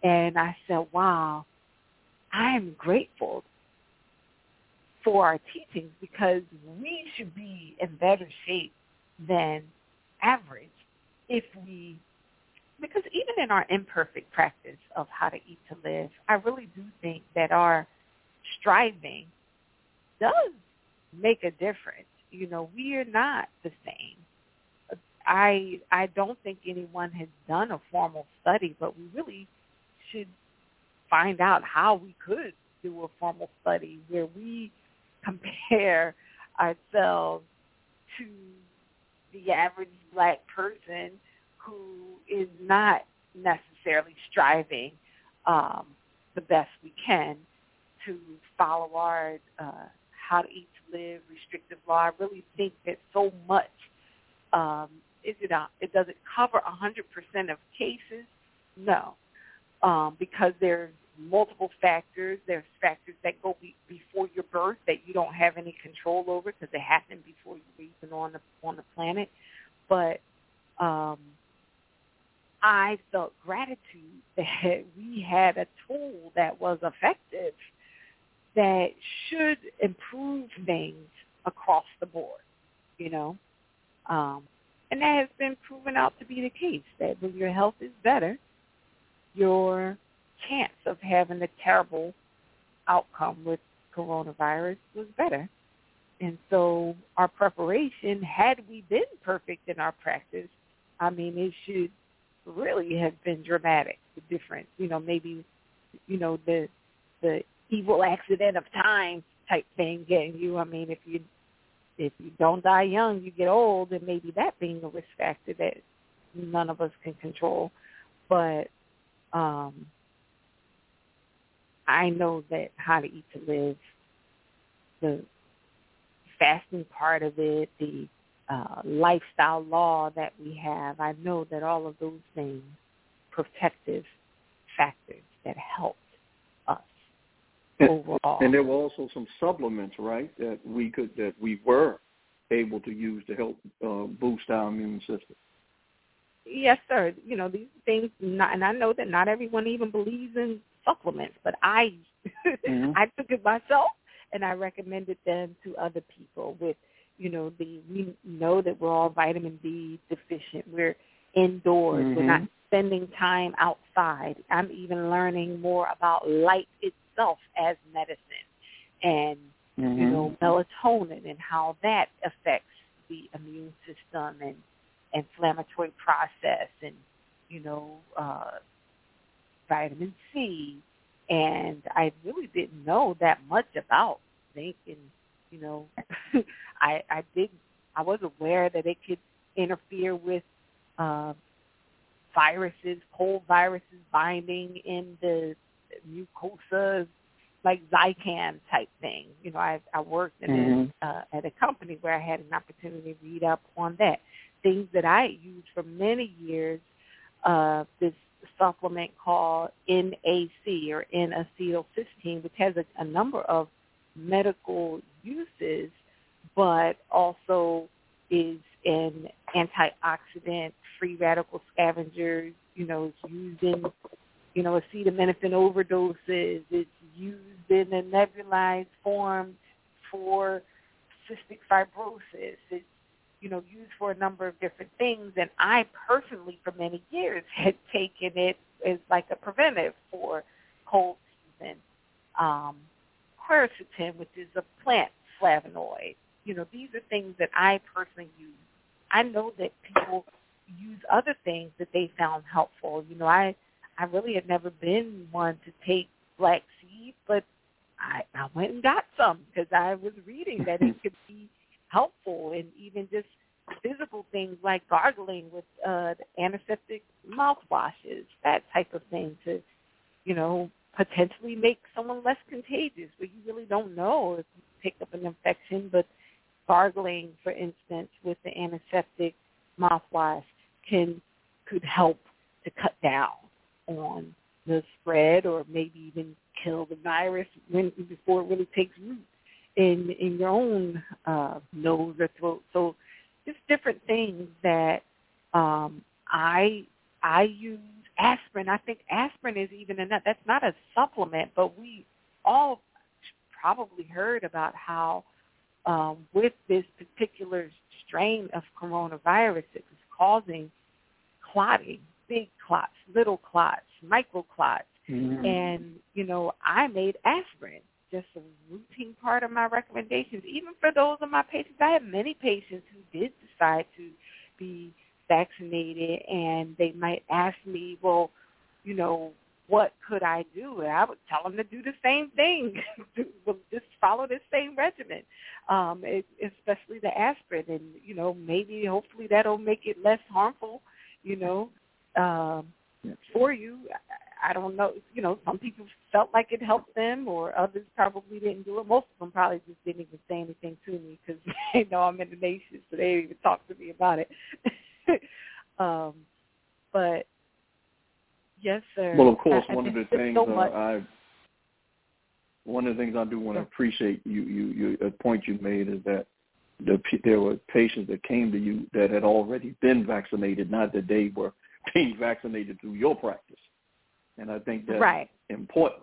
And I said, wow, I am grateful for our teachings because we should be in better shape than average if we because even in our imperfect practice of how to eat to live, I really do think that our striving does make a difference. You know, we are not the same. I I don't think anyone has done a formal study, but we really should find out how we could do a formal study where we compare ourselves to the average black person who is not necessarily striving um, the best we can to follow our uh, how to eat live restrictive law. I really think that so much um, is it a, it does it cover 100% of cases? No, um, because there's multiple factors. There's factors that go be, before your birth that you don't have any control over because they happen before you even on the on the planet. But um, I felt gratitude (laughs) that we had a tool that was effective that should improve things across the board, you know. Um, and that has been proven out to be the case, that when your health is better, your chance of having a terrible outcome with coronavirus was better. And so our preparation, had we been perfect in our practice, I mean, it should really have been dramatic, the difference. You know, maybe, you know, the the evil accident of time type thing getting you. I mean, if you if you don't die young, you get old, and maybe that being a risk factor that none of us can control. But um I know that how to eat to live, the fasting part of it, the uh, lifestyle law that we have, I know that all of those things protective factors that helped us and, overall. And there were also some supplements, right, that we could that we were able to use to help uh, boost our immune system. Yes, sir. You know these things, not, and I know that not everyone even believes in supplements, but I mm-hmm. (laughs) I took it myself and I recommended them to other people with you know the we know that we're all vitamin D deficient. We're indoors. Mm-hmm. We're not spending time outside. I'm even learning more about light itself as medicine and mm-hmm. you know melatonin and how that affects the immune system and inflammatory process and you know uh vitamin C and I really didn't know that much about zinc and you know (laughs) I I did I was aware that it could interfere with uh viruses, cold viruses binding in the mucosa like Zicam type thing. You know, I I worked in mm-hmm. a, uh, at a company where I had an opportunity to read up on that. Things that I used for many years, uh, this supplement called NAC or N-acetylcysteine, which has a, a number of medical uses, but also is an antioxidant, free radical scavenger. You know, it's used in, you know, acetaminophen overdoses. It's used in a nebulized form for cystic fibrosis. It's you know, used for a number of different things. And I personally, for many years, (laughs) had taken it as like a preventive for cold season. Um, quercetin, which is a plant flavonoid. You know, these are things that I personally use. I know that people use other things that they found helpful. You know, I I really had never been one to take black seed, but I I went and got some because I was reading that it (laughs) could be helpful and even just physical things like gargling with uh antiseptic mouthwashes, that type of thing to, you know, potentially make someone less contagious where you really don't know if you pick up an infection, but gargling, for instance, with the antiseptic mouthwash can could help to cut down on the spread or maybe even kill the virus when before it really takes root in in your own uh, nose or throat. So just different things that um, I I use aspirin. I think aspirin is even enough. That's not a supplement, but we all probably heard about how um, with this particular strain of coronavirus, it was causing clotting, big clots, little clots, micro clots. Mm-hmm. And, you know, I made aspirin just a routine part of my recommendations, even for those of my patients. I have many patients who did decide to be vaccinated and they might ask me, well, you know, what could I do? And I would tell them to do the same thing, (laughs) just follow the same regimen, um, it, especially the aspirin, and you know maybe hopefully that'll make it less harmful, you know, um, for you. I don't know. You know, some people felt like it helped them, or others probably didn't do it. Most of them probably just didn't even say anything to me because they (laughs) know I'm in the nation, so they didn't even talk to me about it. (laughs) um, but yes, sir. Well, of course, I, one I of the so things uh. I one of the things I do want to appreciate you you you a point you made is that the there were patients that came to you that had already been vaccinated, not that they were (laughs) being vaccinated through your practice. And I think that's right. important.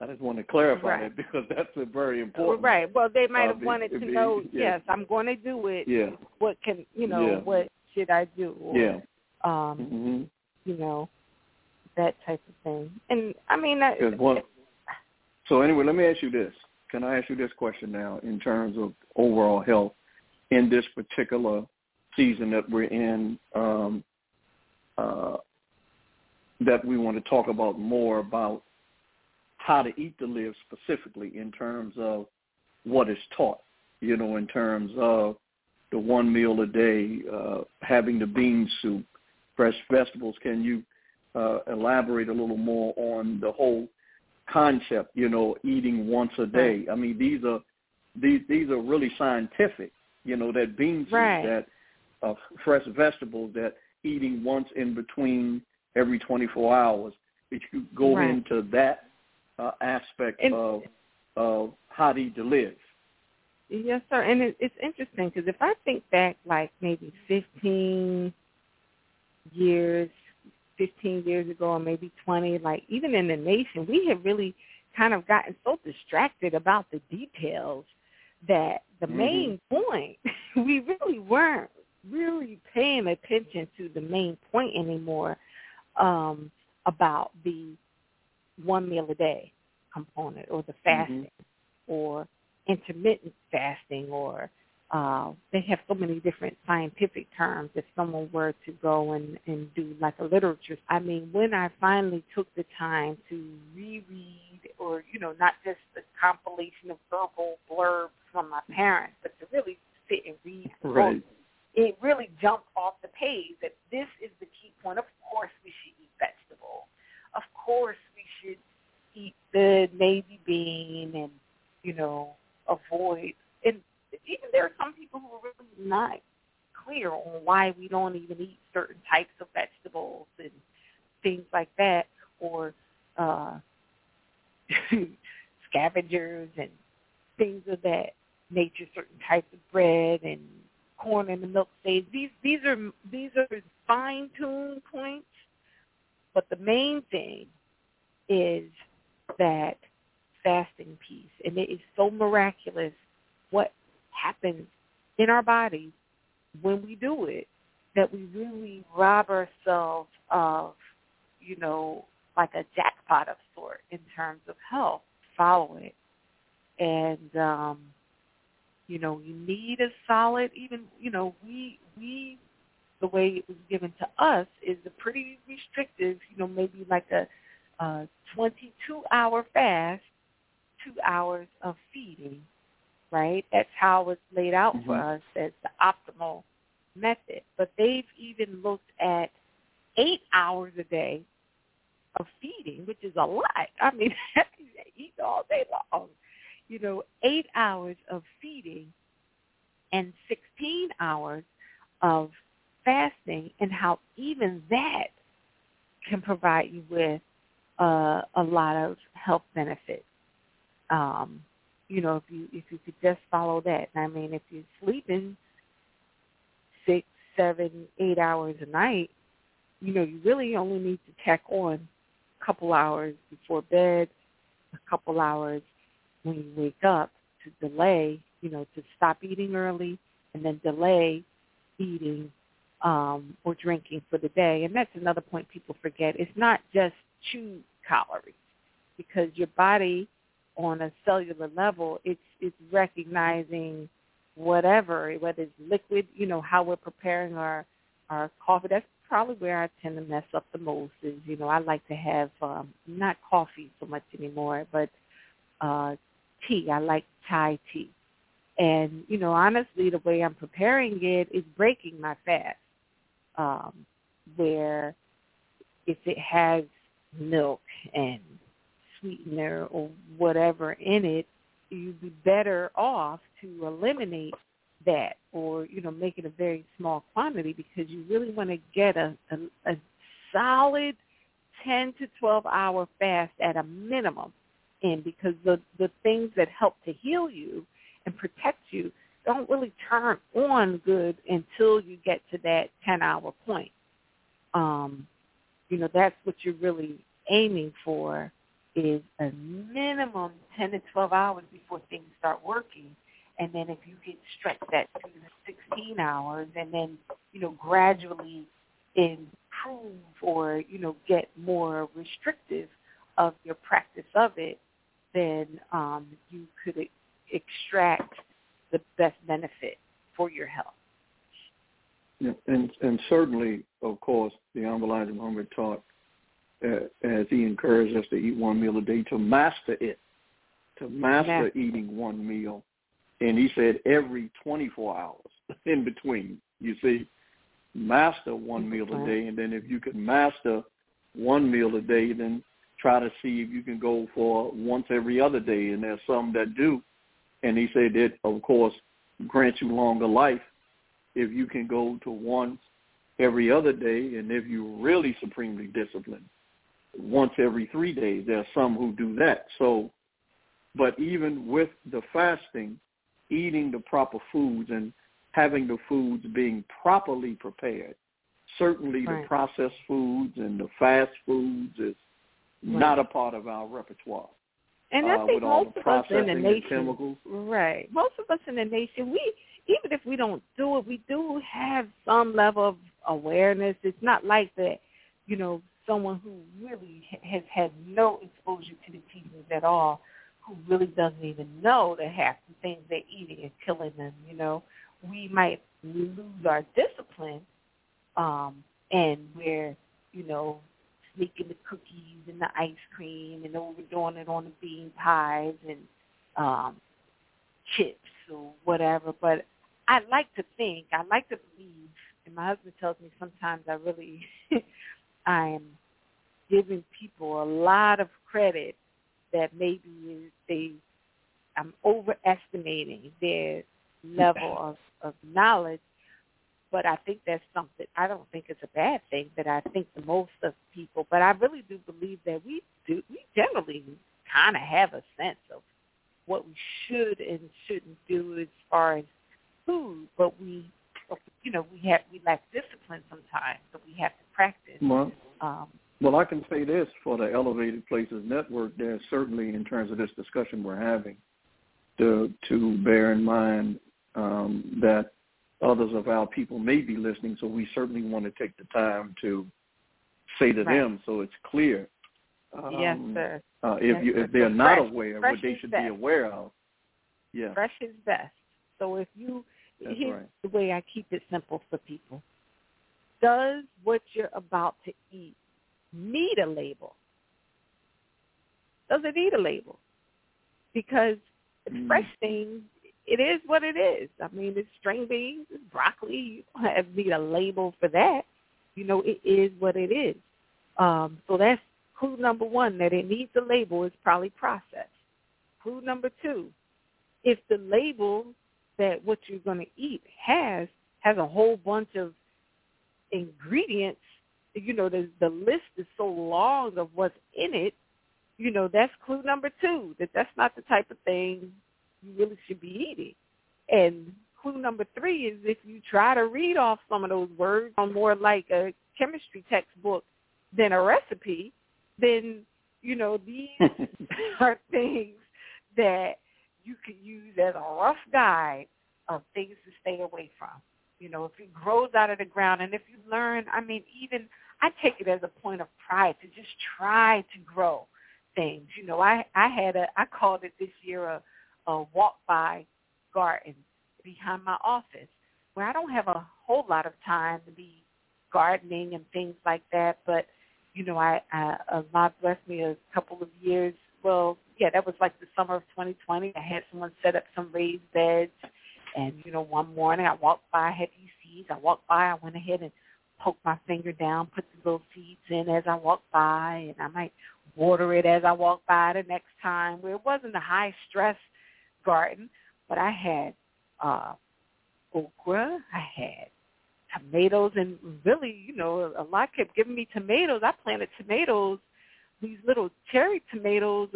I just want to clarify Right. that (laughs) because that's a very important. Right. Well, they might Uh, have be- wanted to know. Yes, I'm going to do it. Yeah. What can you know? Yeah. What should I do? Or, Yeah. Um. hmm You know, that type of thing. And I mean, I, one. So anyway, let me ask you this. Can I ask you this question now in terms of overall health in this particular season that we're in? Um, uh, that we want to talk about more about how to eat to live specifically in terms of what is taught. You know, in terms of the one meal a day, uh, having the bean soup, fresh vegetables. Can you uh, elaborate a little more on the whole concept? You know, eating once a day. I mean, these are these these are really scientific. You know, that bean soup, Right. that uh, fresh vegetables, that eating once in between every 24 hours. If you go Right. into that uh, aspect And- of of how to eat to live. Yes, sir. And it, it's interesting because if I think back, like maybe 15 years, 15 years ago, or maybe 20, like even in the nation, we have really kind of gotten so distracted about the details that the Mhm. main point, (laughs) we really weren't really paying attention to the main point anymore um, about the one meal a day component or the fasting or intermittent fasting or uh, they have so many different scientific terms if someone were to go and, and do like a literature. I mean, when I finally took the time to reread or, you know, not just the compilation of verbal blurbs from my parents, but to really sit and read Right. It really jumped off the page that this is the key point. Of course we should eat vegetables. Of course we should eat the navy bean and, you know, avoid and even there are some people who are really not clear on why we don't even eat certain types of vegetables and things like that or uh (laughs) scavengers and things of that nature, certain types of bread and corn in the milk stage. These these are these are fine tuned points, but the main thing is that fasting piece, and it is so miraculous what happens in our bodies when we do it that we really rob ourselves of, you know, like a jackpot of sort in terms of health. Follow it, and um, you know, you need a solid. Even you know, we we the way it was given to us is a pretty restrictive. You know, maybe like a, a 22 hour fast, two hours of feeding. Right, that's how it's laid out for Mhm. us as the optimal method. But they've even looked at eight hours a day of feeding, which is a lot. I mean, (laughs) they eat all day long. You know, eight hours of feeding and 16 hours of fasting and how even that can provide you with uh, a lot of health benefits. Um, you know, if you if you could just follow that. I mean, if you're sleeping six, seven, eight hours a night, you know, you really only need to check on a couple hours before bed, a couple hours when you wake up to delay, you know, to stop eating early and then delay eating um, or drinking for the day. And that's another point people forget. It's not just chew calories because your body on a cellular level, it's it's recognizing whatever, whether it's liquid, you know, how we're preparing our our coffee. That's probably where I tend to mess up the most. Is you know, I like to have um, not coffee so much anymore, but uh, tea. I like Thai tea, and you know, honestly, the way I'm preparing it is breaking my fast. Um, where if it has milk and sweetener or whatever in it, you'd be better off to eliminate that or, you know, make it a very small quantity because you really want to get a, a, a solid 10 to 12 hour fast at a minimum in because the, the things that help to heal you and protect you don't really turn on good until you get to that 10 hour point. Um, you know, that's what you're really aiming for is a minimum 10 to 12 hours before things start working. And then if you can stretch that to 16 hours and then, you know, gradually improve or, you know, get more restrictive of your practice of it, then um, you could extract the best benefit for your health. And and certainly, of course, the Elijah Muhammad taught uh, as he encouraged us to eat one meal a day, to master it, to master eating one meal. And he said every 24 hours (laughs) in between, you see, master one meal a day. And then if you can master one meal a day, then try to see if you can go for once every other day. And there's some that do. And he said that, of course, grants you longer life if you can go to once every other day and if you're really supremely disciplined once every three days. There are some who do that. So, but even with the fasting, eating the proper foods and having the foods being properly prepared, certainly right. the processed foods and the fast foods is right. not a part of our repertoire. And I uh, think most of us in the nation, right? Most of us in the nation, we even if we don't do it, we do have some level of awareness. It's not like that, you know, someone who really has had no exposure to the teachings at all, who really doesn't even know that half the things they're eating is killing them, you know, we might lose our discipline um, and we're, you know, sneaking the cookies and the ice cream and overdoing it on the bean pies and um, chips or whatever. But I like to think, I like to believe, and my husband tells me sometimes I really (laughs) I'm giving people a lot of credit that maybe they I'm overestimating their level of, of knowledge, but I think that's something I don't think it's a bad thing that I think the most of people but I really do believe that we do we generally kinda have a sense of what we should and shouldn't do as far as food, but we you know, we have we lack discipline sometimes, so we have to practice. Well, um, well, I can say this for the Elevated Places Network. There's certainly, in terms of this discussion we're having, to to bear in mind um, that others of our people may be listening. So we certainly want to take the time to say to right. them, so it's clear. Um, yes, sir. Uh, if yes, you if they're so not fresh, aware, fresh what they should best. be aware of. Yeah. Fresh is best. So if you That's here's right. the way I keep it simple for people. Does what you're about to eat need a label? Does it need a label? Because Mm. fresh things. It is what it is. I mean, it's string beans, it's broccoli. You don't have need a label for that. You know, it is what it is. Um, so that's clue number one, that it needs a label is probably processed. Clue number two, if the label that what you're going to eat has has a whole bunch of ingredients you know, the the list is so long of what's in it. You know, that's clue number two. That that's not the type of thing you really should be eating. And clue number three is if you try to read off some of those words on more like a chemistry textbook than a recipe, then you know these (laughs) are things that you could use as a rough guide of things to stay away from. You know, if it grows out of the ground and if you learn, I mean, even I take it as a point of pride to just try to grow things. You know, I I had a I called it this year a a walk by garden behind my office where I don't have a whole lot of time to be gardening and things like that, but you know, I, I uh, God blessed me a couple of years. Well, yeah, that was like the summer of 2020. I had someone set up some raised beds, and you know, one morning I walked by, I had these seeds. I walked by, I went ahead and poked my finger down, put the little seeds in as I walked by, and I might water it as I walked by the next time. Where it wasn't a high stress garden, but I had uh, okra, I had tomatoes, and really, you know, a lot kept giving me tomatoes. I planted tomatoes, these little cherry tomatoes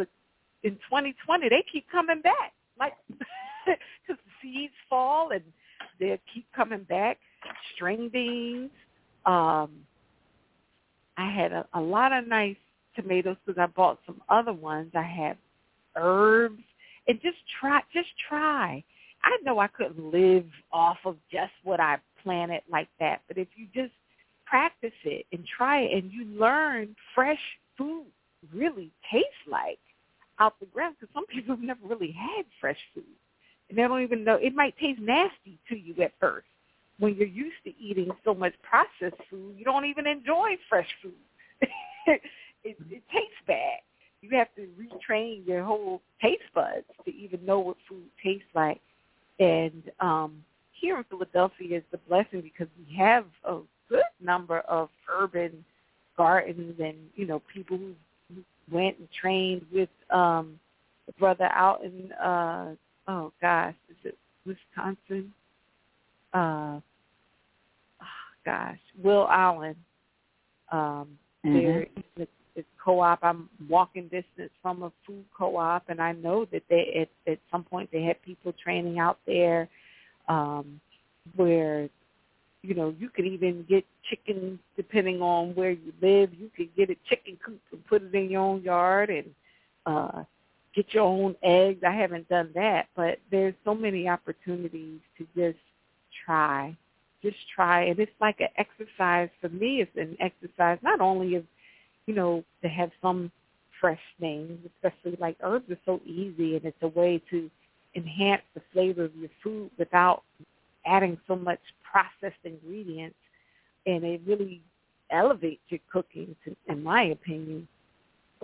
in 2020. They keep coming back, like (laughs) because the seeds fall and they keep coming back. String beans. Um, I had a, a lot of nice tomatoes because I bought some other ones. I had herbs and just try, just try. I know I couldn't live off of just what I planted like that, but if you just practice it and try it and you learn fresh food really tastes like out the ground because some (laughs) people have never really had fresh food. And they don't even know it might taste nasty to you at first. When you're used to eating so much processed food you don't even enjoy fresh food. (laughs) It, it tastes bad you have to retrain your whole taste buds to even know what food tastes like. And um, here in Philadelphia is the blessing because we have a good number of urban gardens and you know people who, went and trained with um, the brother out in uh, oh gosh, is it Wisconsin? Uh, oh gosh, Will Allen. Um, mm-hmm. There co-op. I'm walking distance from a food co-op, and I know that they at, at some point they had people training out there um, where you know you could even get chicken depending on where you live. You could get a chicken coop and put it in your own yard and uh, get your own eggs. I haven't done that, but there's so many opportunities to just try. Just try, and it's like an exercise for me. It's an exercise not only of you know, to have some fresh things, especially like herbs are so easy and it's a way to enhance the flavor of your food without adding so much processed ingredients and it really elevates your cooking to, in my opinion.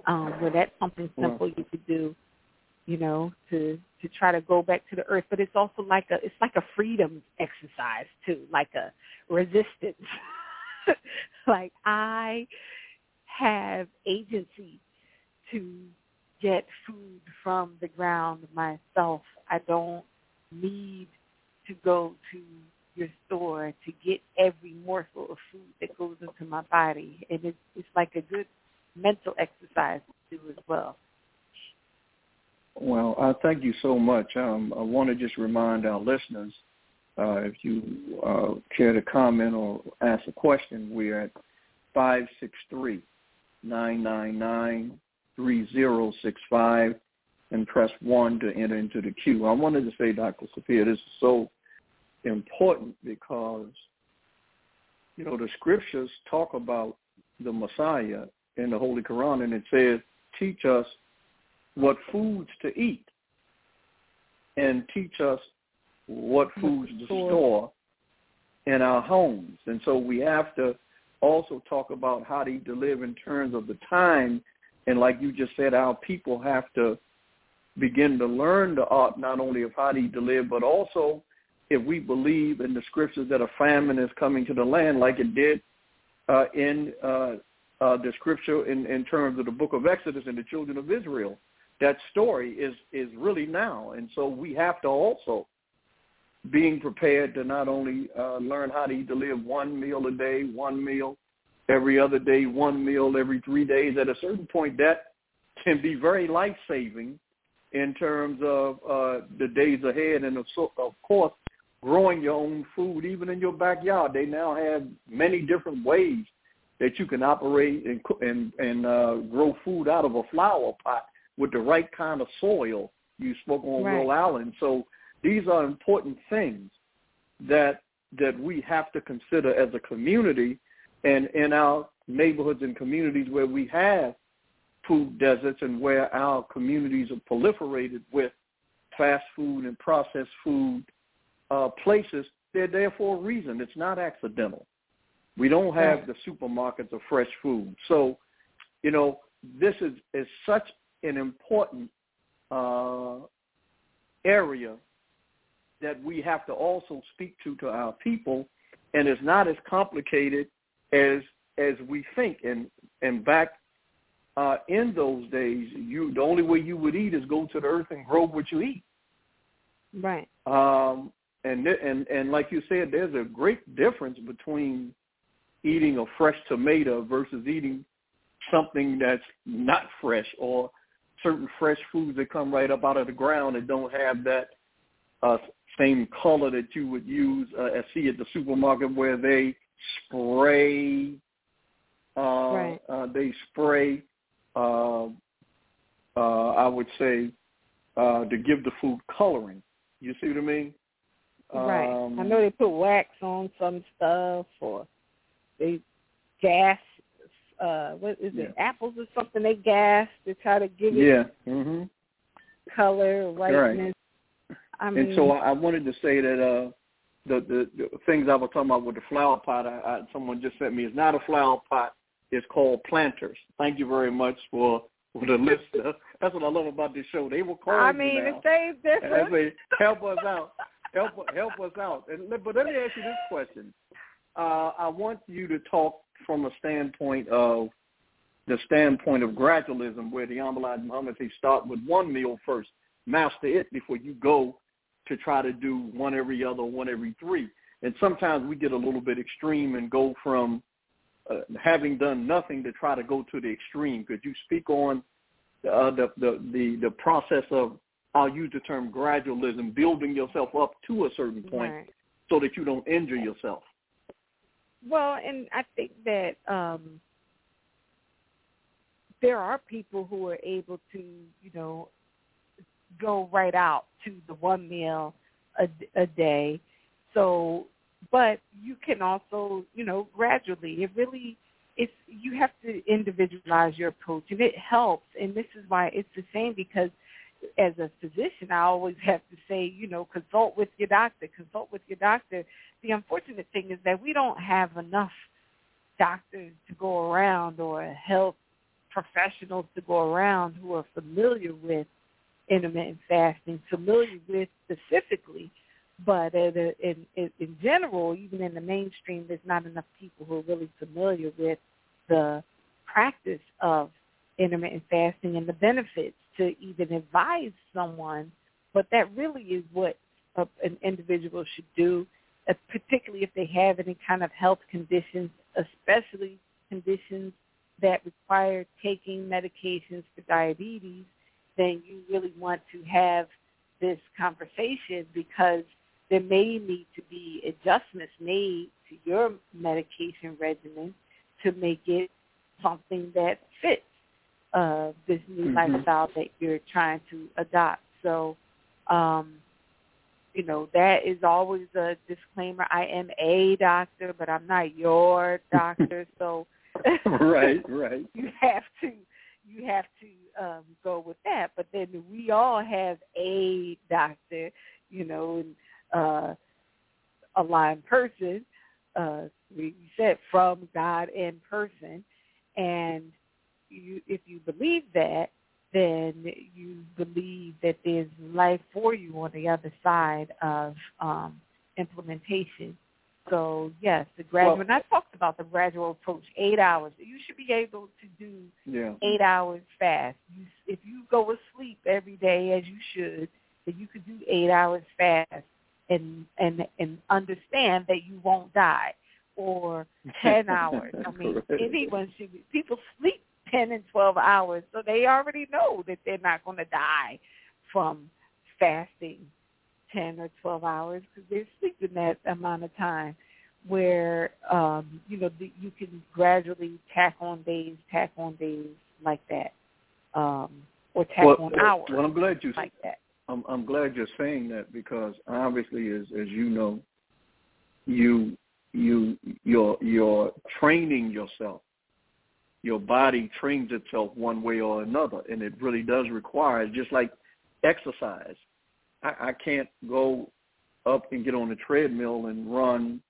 Um, where that's something simple you could do, you know, to to try to go back to the earth. But it's also like a it's like a freedom exercise too, like a resistance. (laughs) like I have agency to get food from the ground myself. I don't need to go to your store to get every morsel of food that goes into my body. And it's, it's like a good mental exercise to do as well. Well, I thank you so much. Um, I want to just remind our listeners, uh, if you uh, care to comment or ask a question, we're at 563 999-3065 and press 1 to enter into the queue. I wanted to say, Dr. Sophia, this is so important because, you know, the scriptures talk about the Messiah in the Holy Quran, and it says, teach us what foods to eat and teach us what foods to store in our homes. And so we have to also talk about how to deliver in terms of the time. And like you just said, our people have to begin to learn the art not only of how to deliver, but also if we believe in the scriptures that a famine is coming to the land like it did uh, in uh, uh, the scripture in, in terms of the book of Exodus and the children of Israel. That story is, is really now. And so we have to also being prepared to not only uh, learn how to eat to live one meal a day, one meal every other day, one meal every three days. At a certain point, that can be very life saving in terms of uh, the days ahead, and of, of course, growing your own food even in your backyard. They now have many different ways that you can operate and and and uh, grow food out of a flower pot with the right kind of soil. You spoke on right. Will Allen, so these are important things that that we have to consider as a community and in our neighborhoods and communities where we have food deserts and where our communities are proliferated with fast food and processed food uh, places, they're there for a reason. It's not accidental. We don't have the supermarkets of fresh food. So, you know, this is, is such an important uh, area that we have to also speak to to our people, and it's not as complicated as as we think. And and back uh, in those days, you the only way you would eat is go to the earth and grow what you eat. Right. Um, and and and like you said, there's a great difference between eating a fresh tomato versus eating something that's not fresh or certain fresh foods that come right up out of the ground and don't have that uh, same color that you would use uh, and see at the supermarket where they spray uh, right. uh, they spray uh, uh, I would say uh, to give the food coloring. You see what I mean? Right. Um, I know they put wax on some stuff or they gas uh what is it, Yeah. apples or something they gas to try to give it Yeah. Mhm. color, whiteness. I mean And so I, I wanted to say that uh, the, the the things I was talking about with the flower pot, I, I, someone just sent me. It's not a flower pot. It's called planters. Thank you very much for for the listener. (laughs) That's what I love about this show. They will call I mean now. it stays and different. say, help us out. (laughs) Help help us out. And but let me ask you this question. Uh, I want you to talk from a standpoint of the standpoint of gradualism, where the Elijah Muhammad start with one meal first, master it before you go to try to do one every other, one every three. And sometimes we get a little bit extreme and go from uh, having done nothing to try to go to the extreme. Could you speak on uh, the, the the the process of I'll use the term gradualism, building yourself up to a certain point Right. so that you don't injure yourself. Well, and I think that um there are people who are able to, you know, go right out to the one meal a, a day. So, but you can also, you know, gradually. It really, it's you have to individualize your approach, and it helps. And this is why it's the same because as a physician, I always have to say, you know, consult with your doctor. Consult with your doctor. The unfortunate thing is that we don't have enough doctors to go around or health professionals to go around who are familiar with intermittent fasting, familiar with specifically, but in, in, in general, even in the mainstream, there's not enough people who are really familiar with the practice of intermittent fasting and the benefits to even advise someone. But that really is what a, an individual should do, uh, particularly if they have any kind of health conditions, especially conditions that require taking medications for diabetes, then you really want to have this conversation because there may need to be adjustments made to your medication regimen to make it something that fits uh, this new Mhm. lifestyle that you're trying to adopt. So, um, you know, that is always a disclaimer. I am a doctor, but I'm not your (laughs) doctor. so right, right. (laughs) you have to you have to um go with that. But then we all have a doctor, you know, and uh Allah in person, uh we we said from God in person and you if you believe that then you believe that there's life for you on the other side of um implementation. So yes, the gradual. Well- and I talked about the gradual approach. Eight hours. You should be able to do Yeah. eight hours fast. You, if you go to sleep every day as you should, then you could do eight hours fast and and and understand that you won't die. or ten (laughs) hours. I mean, anyone should be. People sleep ten and twelve hours, so they already know that they're not going to die from fasting ten or twelve hours because they're sleeping that amount of time. Where um, you know the, you can gradually tack on days, tack on days like that, um, or tack well, on hours. Well, I'm glad you like that. I'm, I'm glad you're saying that because obviously, as as you know, you you you're you're training yourself. Your body trains itself one way or another, and it really does require just like exercise. I, I can't go up and get on the treadmill and run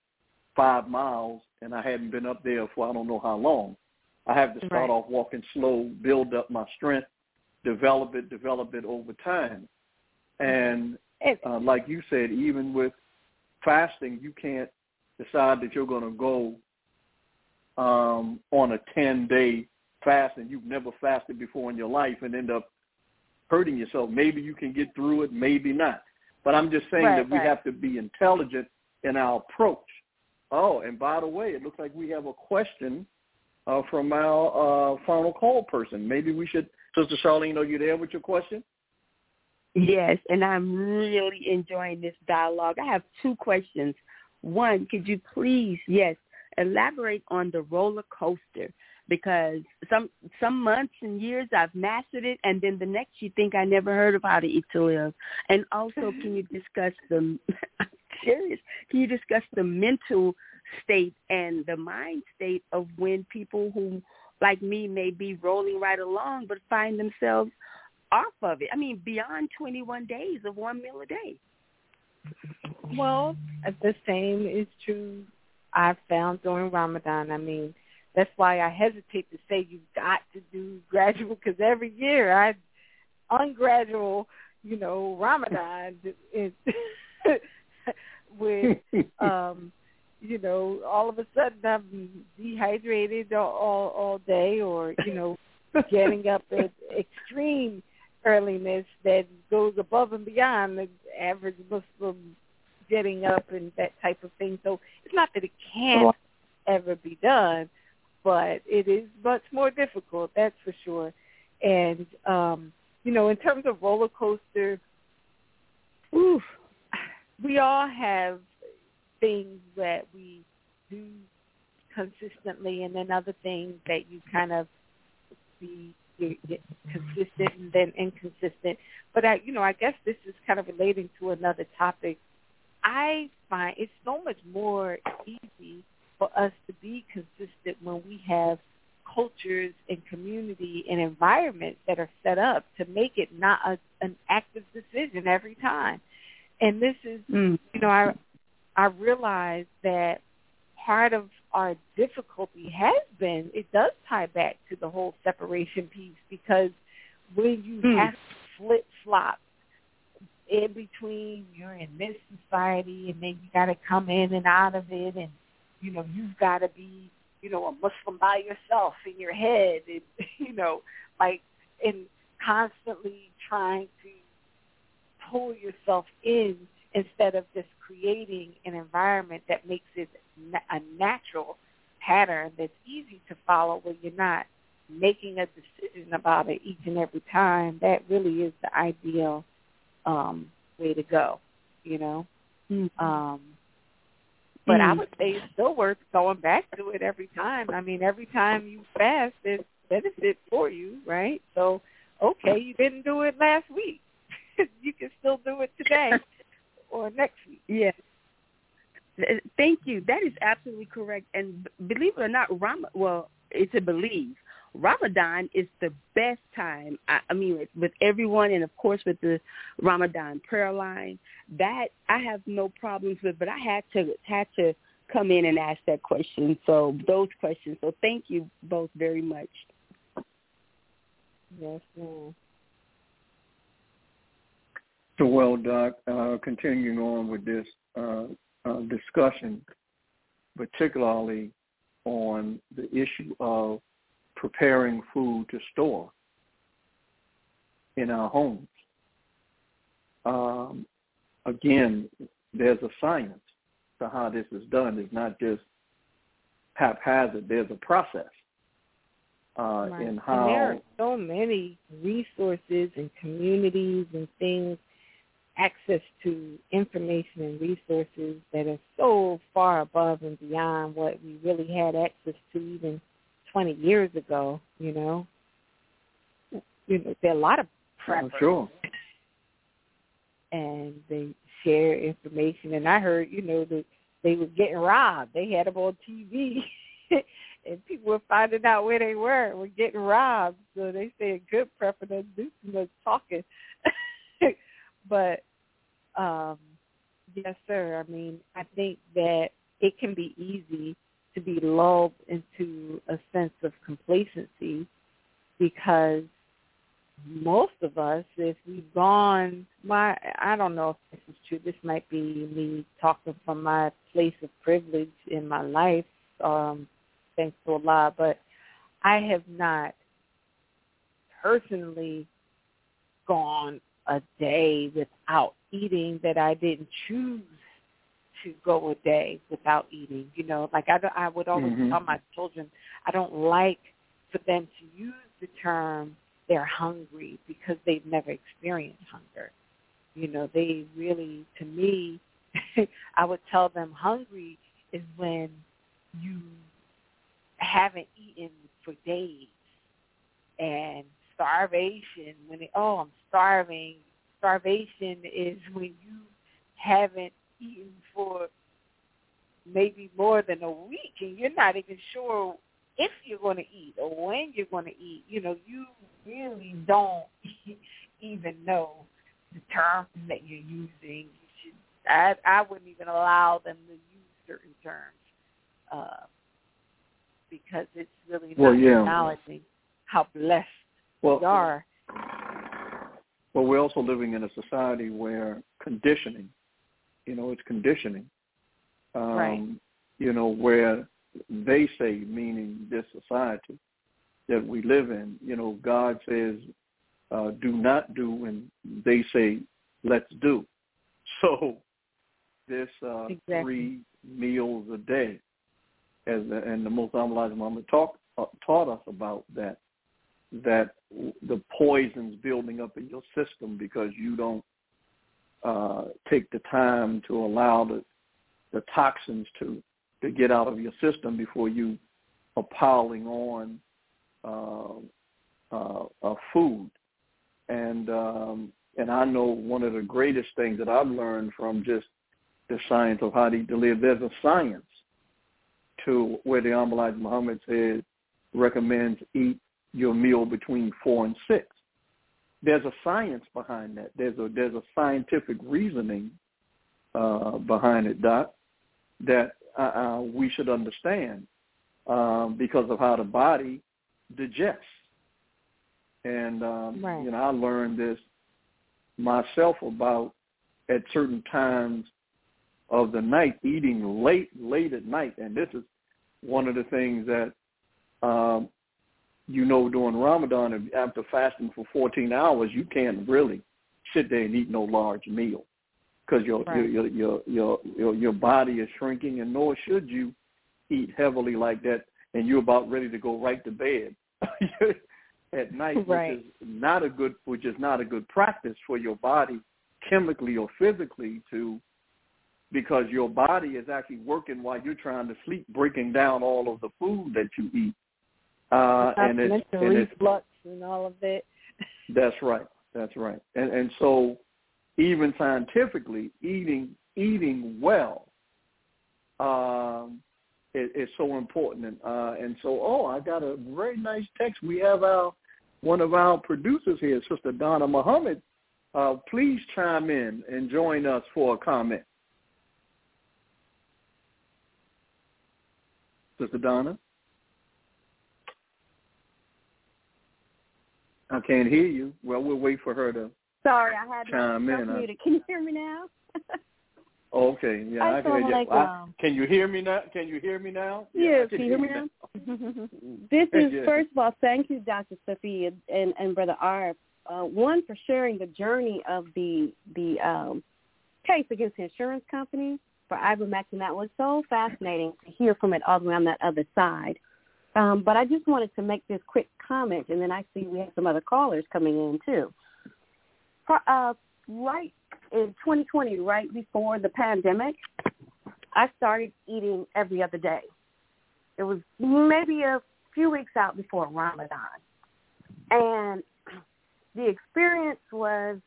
five miles, and I hadn't been up there for I don't know how long. I have to start right. off walking slow, build up my strength, develop it, develop it over time. And uh, like you said, even with fasting, you can't decide that you're going to go um, on a 10-day fast and you've never fasted before in your life and end up hurting yourself. Maybe you can get through it, maybe not. But I'm just saying right, that we right. have to be intelligent in our approach. Oh, and by the way, it looks like we have a question uh, from our uh, final call person. Maybe we should, Sister Charlene, are you there with your question? Yes, and I'm really enjoying this dialogue. I have two questions. One, could you please, yes, elaborate on the roller coaster? Because some some months and years I've mastered it, and then the next you think I never heard of how to eat to live. And also, can you (laughs) discuss the? (laughs) I'm serious. Can you discuss the mental state and the mind state of when people who, like me, may be rolling right along but find themselves off of it. I mean, beyond 21 days of one meal a day. Well, the same is true. I've found during Ramadan. I mean, that's why I hesitate to say you've got to do gradual because every year I ungradual, you know, Ramadan is (laughs) with (laughs) um you know, all of a sudden I'm dehydrated all all, all day or, you know, getting up at extreme earliness that goes above and beyond the average Muslim getting up and that type of thing. So it's not that it can't ever be done, but it is much more difficult, that's for sure. And um, you know, in terms of roller coaster, oof, we all have things that we do consistently and then other things that you kind of be you're, consistent and then inconsistent. But I, you know, I guess this is kind of relating to another topic. I find it's so much more easy for us to be consistent when we have cultures and community and environments that are set up to make it not a, an active decision every time. And this is, Mm. you know, I I realize that part of our difficulty has been it does tie back to the whole separation piece because when you Hmm. have to flip flop in between you're in this society and then you got to come in and out of it and you know you've got to be you know a muslim by yourself in your head and (laughs) you know like and constantly trying to pull yourself in instead of just creating an environment that makes it a natural pattern that's easy to follow where you're not making a decision about it each and every time that really is the ideal um way to go you know Mm. um but I Mm. would say it's still worth going back to it every time. I mean, every time you fast, there's benefit for you, right? So, okay, you didn't do it last week. (laughs) you can still do it today (laughs) or next week. Yes. Thank you. That is absolutely correct. And believe it or not, Ram well, it's a believe. Ramadan is the best time. I, I mean, with, with everyone, and of course with the Ramadan prayer line. That I have no problems with, but I had to had to come in and ask that question. So those questions. So thank you both very much. Yes, ma'am. So, well, Doc, uh, continuing on with this uh, uh, discussion, particularly on the issue of preparing food to store in our homes. Um, again, there's a science to how this is done. It's not just haphazard. There's a process uh, right. in how. And there are so many resources and communities and things, access to information and resources that are so far above and beyond what we really had access to even 20 years ago. You know, you know, there are a lot of preppers. sure. And they share information. And I heard, you know, that they were getting robbed. They had them on TV. (laughs) and people were finding out where they were, were getting robbed. So they say a good prepper doesn't do too much talking. (laughs) but um yes, sir. I mean, I think that it can be easy to be lulled into a sense of complacency because most of us, if we've gone, my I don't know if this is true. This might be me talking from my place of privilege in my life, um, thanks to Allah, but I have not personally gone a day without eating that I didn't choose to go a day without eating. You know, like I, I would always Mhm. tell my children, I don't like for them to use the term they're hungry because they've never experienced hunger. You know, they really, to me, (laughs) I would tell them hungry is when you haven't eaten for days and starvation when it, oh I'm starving starvation is when you haven't eaten for maybe more than a week and you're not even sure if you're going to eat or when you're going to eat you know you really don't (laughs) even know the terms that you're using you should I I wouldn't even allow them to use certain terms uh because it's really not Well, yeah. acknowledging how blessed Well, we are. Well, we're also living in a society where conditioning, you know, it's conditioning. Um, Right. You know, where they say, meaning this society that we live in, you know, God says, uh, do not do, and they say, let's do. (laughs) So this uh, Exactly. three meals a day, as the, and the Most Honorable Muhammad talk, uh, taught us about that that the poison's building up in your system because you don't uh, take the time to allow the the toxins to to get out of your system before you are piling on uh, uh, uh, food. And um, and I know one of the greatest things that I've learned from just the science of how to live. There's a science to where the Honorable Muhammad says recommends eat your meal between four and six. There's a science behind that. There's a there's a scientific reasoning uh, behind it, Doc, that uh, uh, we should understand um, because of how the body digests. And um, Right. you know, I learned this myself about at certain times of the night, eating late, late at night, and this is one of the things that um, you know during Ramadan, after fasting for 14 hours, you can't really sit there and eat no large meal because your, Right. your your your your your body is shrinking, and nor should you eat heavily like that, and you're about ready to go right to bed (laughs) at night, Right. which is not a good which is not a good practice for your body chemically or physically to because your body is actually working while you're trying to sleep, breaking down all of the food that you eat. Uh, and it's, and it's reflux and all of that. (laughs) that's right. That's right. And and so even scientifically, eating eating well um, is, is so important. And uh, and so oh, I got a very nice text. We have our one of our producers here, Sister Donna Muhammad. Uh, please chime in and join us for a comment. Sister Donna? I can't hear you. Well, we'll wait for her to. Sorry, I had to. Chime in, muted. Can you hear me now? (laughs) Okay, yeah, I can hear you. Assalamu I, can you hear me now? Can you hear me now? Yeah, I can you hear me now? (laughs) (laughs) this Yeah. is first of all, thank you, Dr. Sophia and, and Brother Arf. Uh, one for sharing the journey of the the um, case against the insurance company, for ivermectin. That was so fascinating to hear from it all the way on that other side. Um, but I just wanted to make this quick comment, and then I see we have some other callers coming in too. Uh, right in 2020, right before the pandemic, I started eating every other day. It was maybe a few weeks out before Ramadan. And the experience was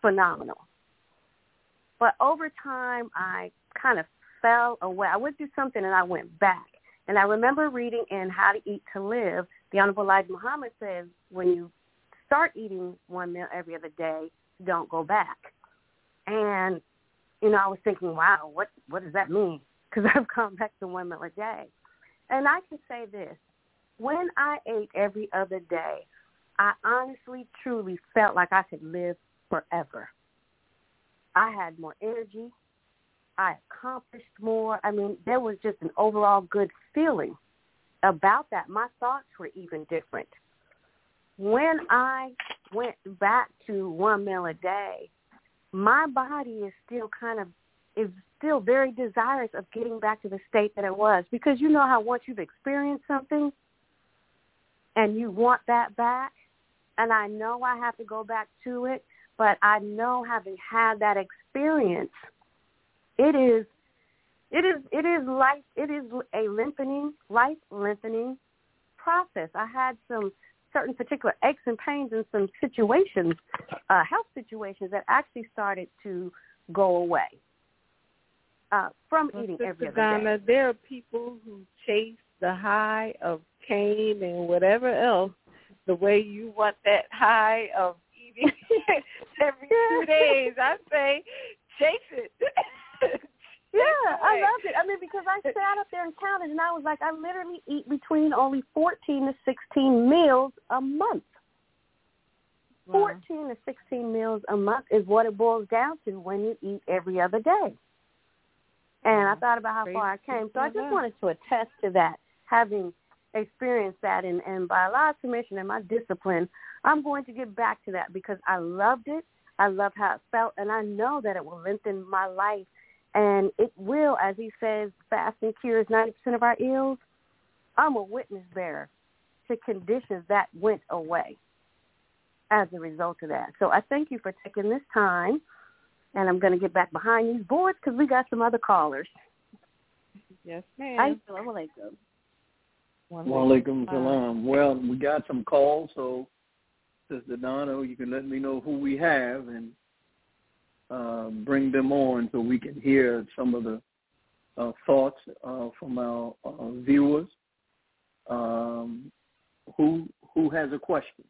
phenomenal. But over time, I kind of fell away. I went through something and I went back. And I remember reading in How to Eat to Live, the Honorable Elijah Muhammad says, when you start eating one meal every other day, don't go back. And, you know, I was thinking, wow, what, what does that mean? (laughs) Because I've gone back to one meal a day. And I can say this, when I ate every other day, I honestly, truly felt like I could live forever. I had more energy. I accomplished more. I mean, there was just an overall good feeling about that. My thoughts were even different. When I went back to one meal a day, my body is still kind of is still very desirous of getting back to the state that it was because you know how once you've experienced something and you want that back and I know I have to go back to it, but I know having had that experience, it is it is it is life it is a lengthening life lengthening process. I had some certain particular aches and pains in some situations, uh, health situations that actually started to go away uh, from well, eating Sister every other Donna, day. There are people who chase the high of cane and whatever else the way you want that high of eating (laughs) every two days. I say chase it. (laughs) (laughs) Yeah, I loved it. I mean, because I sat up there and counted, and I was like, I literally eat between only 14 to 16 meals a month. Wow. 14 to 16 meals a month is what it boils down to when you eat every other day. And I thought about how far I came. So I just wanted to attest to that, having experienced that. And, and by Allah's permission and my discipline, I'm going to get back to that because I loved it. I love how it felt, and I know that it will lengthen my life. And it will, as he says, fasting cures 90% of our ills. I'm a witness bearer to conditions that went away as a result of that. So I thank you for taking this time, and I'm going to get back behind these boards because we got some other callers. Yes, Hi, ma'am. Assalamu alaikum. Walaikum uh, salam. Well, we got some calls, so Sister Donna, you can let me know who we have and uh, bring them on so we can hear some of the uh, thoughts uh, from our uh, viewers. Um, who who has a question?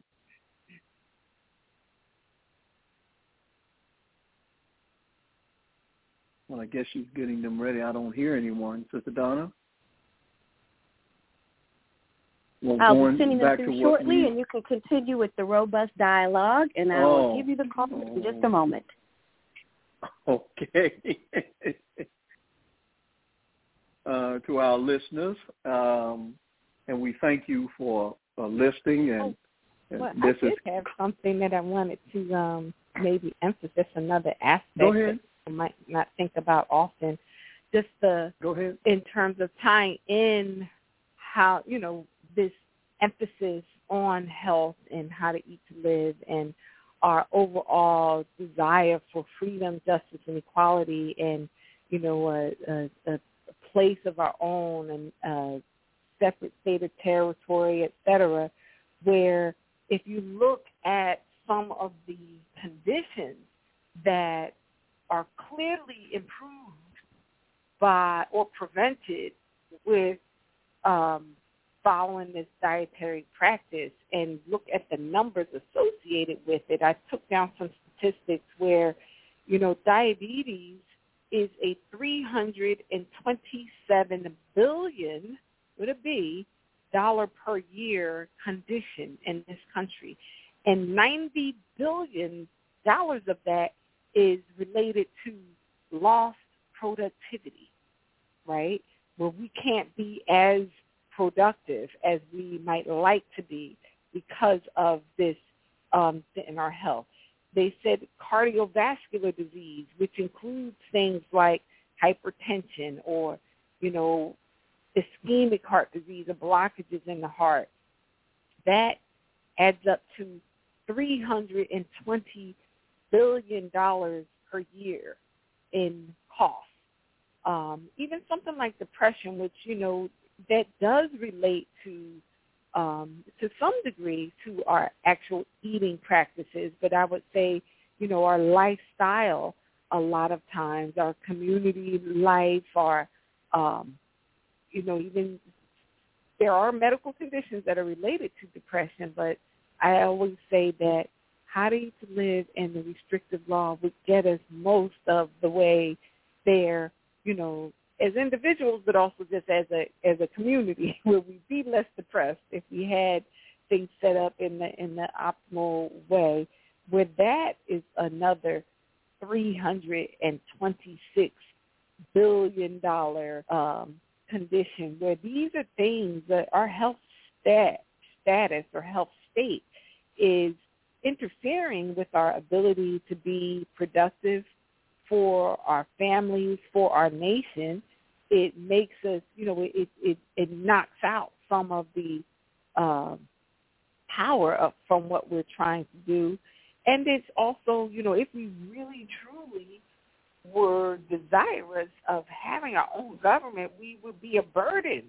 Well, I guess she's getting them ready. I don't hear anyone, Sister Donna. Well, I'll be sending them through shortly, we- and you can continue with the robust dialogue, and I will Oh. give you the call in just a moment. (laughs) Okay. (laughs) uh, to our listeners, um, and we thank you for uh, listening. And, and Well, this I is did have something that I wanted to um, maybe emphasize another aspect that I might not think about often. Just the go ahead. in terms of tying in how you know this emphasis on health and how to eat to live and our overall desire for freedom, justice, and equality, and you know a, a, a place of our own and a separate state of territory, et cetera, where if you look at some of the conditions that are clearly improved by or prevented with um, following this dietary practice and look at the numbers associated with it. I took down some statistics where, you know, diabetes is a 327 billion with a B dollar per year condition in this country, and 90 billion dollars of that is related to lost productivity, right? Where we can't be as productive as we might like to be because of this um, in our health. They said cardiovascular disease, which includes things like hypertension or, you know, ischemic heart disease or blockages in the heart. That adds up to $320 billion per year in cost. Um, even something like depression, which, you know, that does relate to um, to some degree to our actual eating practices, but I would say, you know, our lifestyle a lot of times, our community life, our, um, you know, even there are medical conditions that are related to depression, but I always say that how do to live and the restrictive law would get us most of the way there, you know, as individuals, but also just as a as a community, (laughs) where we'd be less depressed if we had things set up in the in the optimal way. Where that is another three hundred and twenty six billion dollar um, condition, where these are things that our health stat, status or health state is interfering with our ability to be productive for our families, for our nation, it makes us, you know, it it it knocks out some of the um, power of from what we're trying to do, and it's also, you know, if we really truly were desirous of having our own government, we would be a burden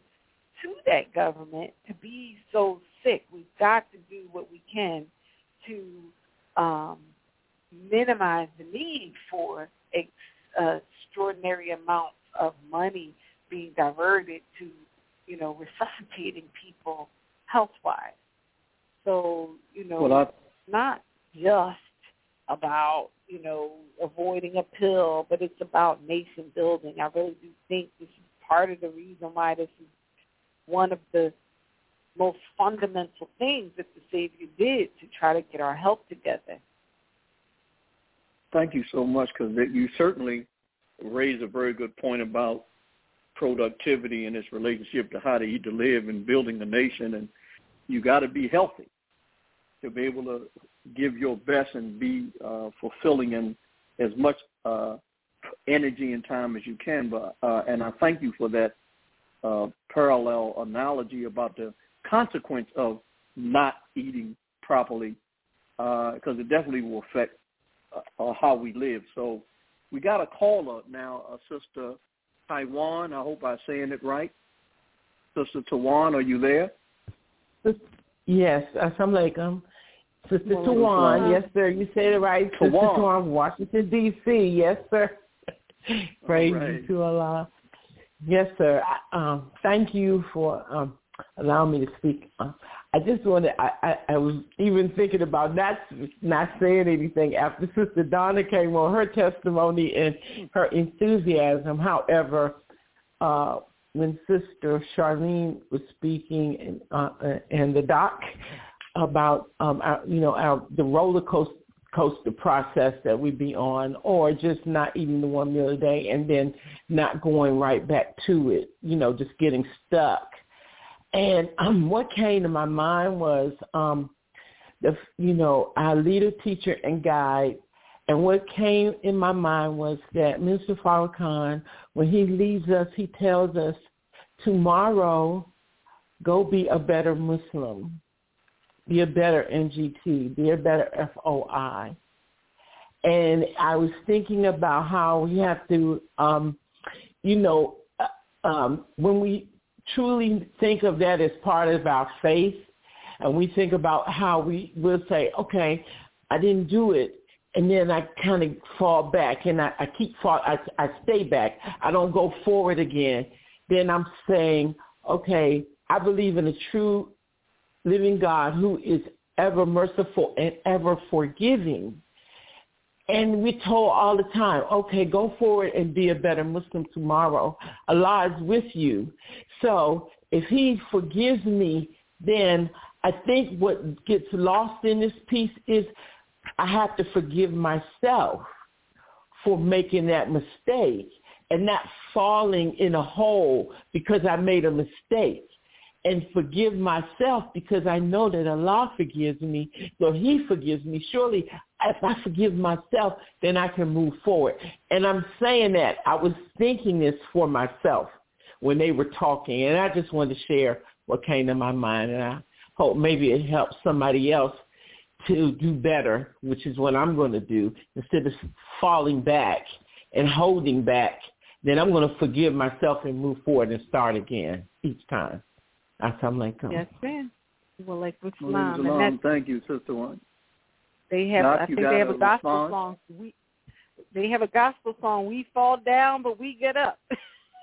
to that government to be so sick. We've got to do what we can to um, minimize the need for ex- uh, extraordinary amounts of money being diverted to, you know, resuscitating people health-wise. So, you know, well, it's not just about, you know, avoiding a pill, but it's about nation building. I really do think this is part of the reason why this is one of the most fundamental things that the Savior did to try to get our health together. Thank you so much because you certainly raised a very good point about productivity and its relationship to how to eat to live and building the nation. And you got to be healthy to be able to give your best and be uh, fulfilling in as much uh, energy and time as you can. But uh, and I thank you for that uh, parallel analogy about the consequence of not eating properly because uh, it definitely will affect uh, how we live. So we got a caller now, uh, Sister Taiwan. I hope I'm saying it right. Sister Tawan, are you there? Yes, assalamu alaikum. Sister Tawan, yes sir, you said it right. Sister Tawan, Washington D.C. Yes sir. (laughs) Praise right. to Allah. Yes sir. Um, thank you for um, allowing me to speak. Uh, I just wanted, I, I, I was even thinking about not not saying anything after (laughs) Sister Donna came on her testimony and her enthusiasm. However, uh, when Sister Charlene was speaking and uh, and the doc about um, our, you know our the roller coaster coaster process that we'd be on or just not eating the one meal a day and then not going right back to it, you know, just getting stuck and um, what came to my mind was um, the you know our leader, teacher, and guide. And what came in my mind was that Mr. Farrakhan, when he leaves us, he tells us, tomorrow, go be a better Muslim, be a better MGT, be a better FOI. And I was thinking about how we have to, um, you know, uh, um, when we truly think of that as part of our faith, and we think about how we will say, okay, I didn't do it, and then I kind of fall back, and I, I keep fall, I, I stay back. I don't go forward again. Then I'm saying, okay, I believe in a true living God who is ever merciful and ever forgiving. And we're told all the time, okay, go forward and be a better Muslim tomorrow. Allah is with you. So if he forgives me, then I think what gets lost in this piece is I have to forgive myself for making that mistake and not falling in a hole because I made a mistake and forgive myself because I know that Allah forgives me. So he forgives me. Surely if I forgive myself, then I can move forward. And I'm saying that I was thinking this for myself when they were talking, and I just wanted to share what came to my mind, and I hope maybe it helps somebody else to do better, which is what I'm going to do instead of falling back and holding back. Then I'm going to forgive myself and move forward and start again each time. Assalamu alaikum. Yes, ma'am. Well, like with Salam. Thank you, Sister One. They have, I think they have a, gospel response? song. We, they have a gospel song. We fall down, but we get up.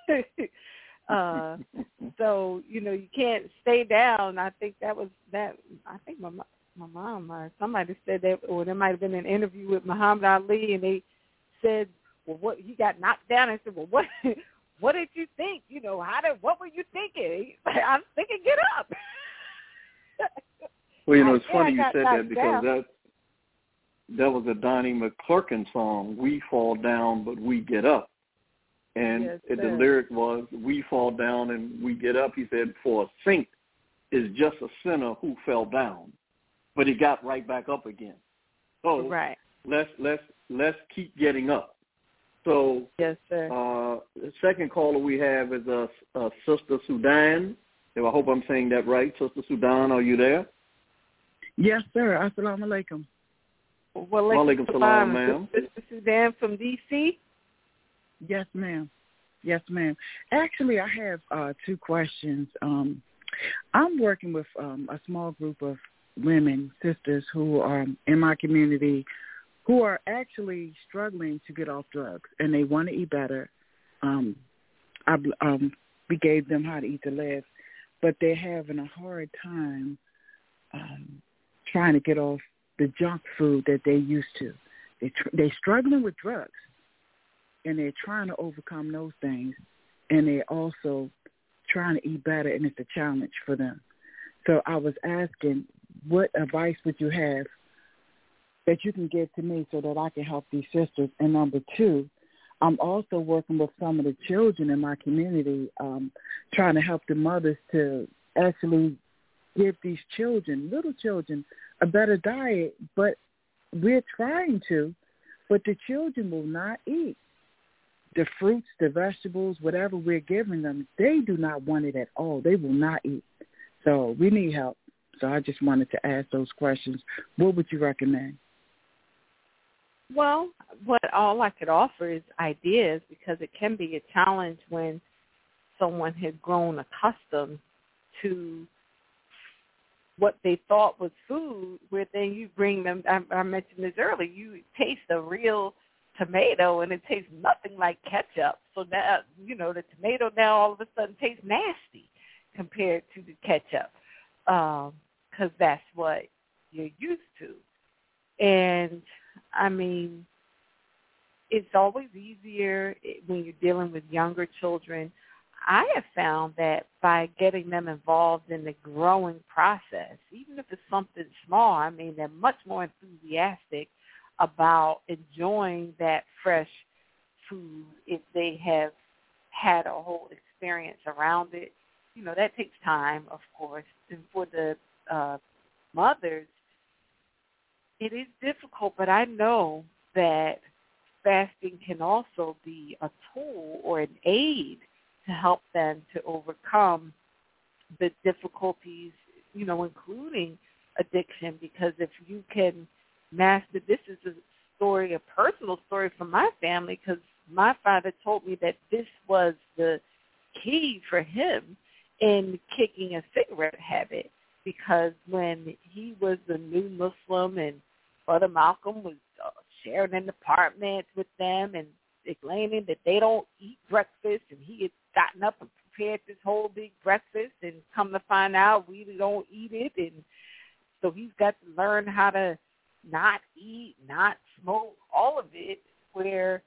(laughs) uh, (laughs) so you know you can't stay down. I think that was that. I think my my mom or somebody said that, or there might have been an interview with Muhammad Ali, and they said, "Well, what he got knocked down." I said, "Well, what (laughs) what did you think? You know, how did what were you thinking?" I'm thinking, get up. well, you know, it's funny you said that because down. that that was a Donnie McClurkin song. We fall down, but we get up. And yes, the lyric was, "We fall down and we get up." He said, "For a saint is just a sinner who fell down, but he got right back up again." So right. let's let's let's keep getting up. So yes, sir. Uh, the second caller we have is a, uh, uh, Sister Sudan. I hope I'm saying that right. Sister Sudan, are you there? Yes, sir. Assalamu alaikum. Walaikum salam, ma'am. This is Sudan from D.C.? Yes, ma'am. Yes, ma'am. Actually, I have uh, two questions. Um, I'm working with um, a small group of women, sisters who are in my community who are actually struggling to get off drugs and they want to eat better. Um, I, um, we gave them how to eat to live, but they're having a hard time um, trying to get off the junk food that they used to. They tr- they're struggling with drugs, and they're trying to overcome those things, and they're also trying to eat better, and it's a challenge for them. So I was asking, what advice would you have that you can give to me so that I can help these sisters. And number two, I'm also working with some of the children in my community, um, trying to help the mothers to actually give these children, little children, a better diet. But we're trying to, but the children will not eat the fruits, the vegetables, whatever we're giving them. They do not want it at all. They will not eat. So we need help. So I just wanted to ask those questions. What would you recommend? Well, what all I could offer is ideas because it can be a challenge when someone has grown accustomed to what they thought was food, where then you bring them. I, I mentioned this earlier. You taste a real tomato, and it tastes nothing like ketchup. So now, you know, the tomato now all of a sudden tastes nasty compared to the ketchup, because um, that's what you're used to. And I mean, it's always easier when you're dealing with younger children. I have found that by getting them involved in the growing process, even if it's something small, I mean, they're much more enthusiastic about enjoying that fresh food if they have had a whole experience around it. You know, that takes time, of course. And for the uh, mothers, it is difficult, but I know that fasting can also be a tool or an aid to help them to overcome the difficulties, you know, including addiction. Because if you can master, this is a story, a personal story from my family, because my father told me that this was the key for him in kicking a cigarette habit because when he was a new Muslim and Brother Malcolm was uh, sharing an apartment with them and explaining that they don't eat breakfast, and he had gotten up and prepared this whole big breakfast, and come to find out we don't eat it, and so he's got to learn how to not eat, not smoke, all of it. Where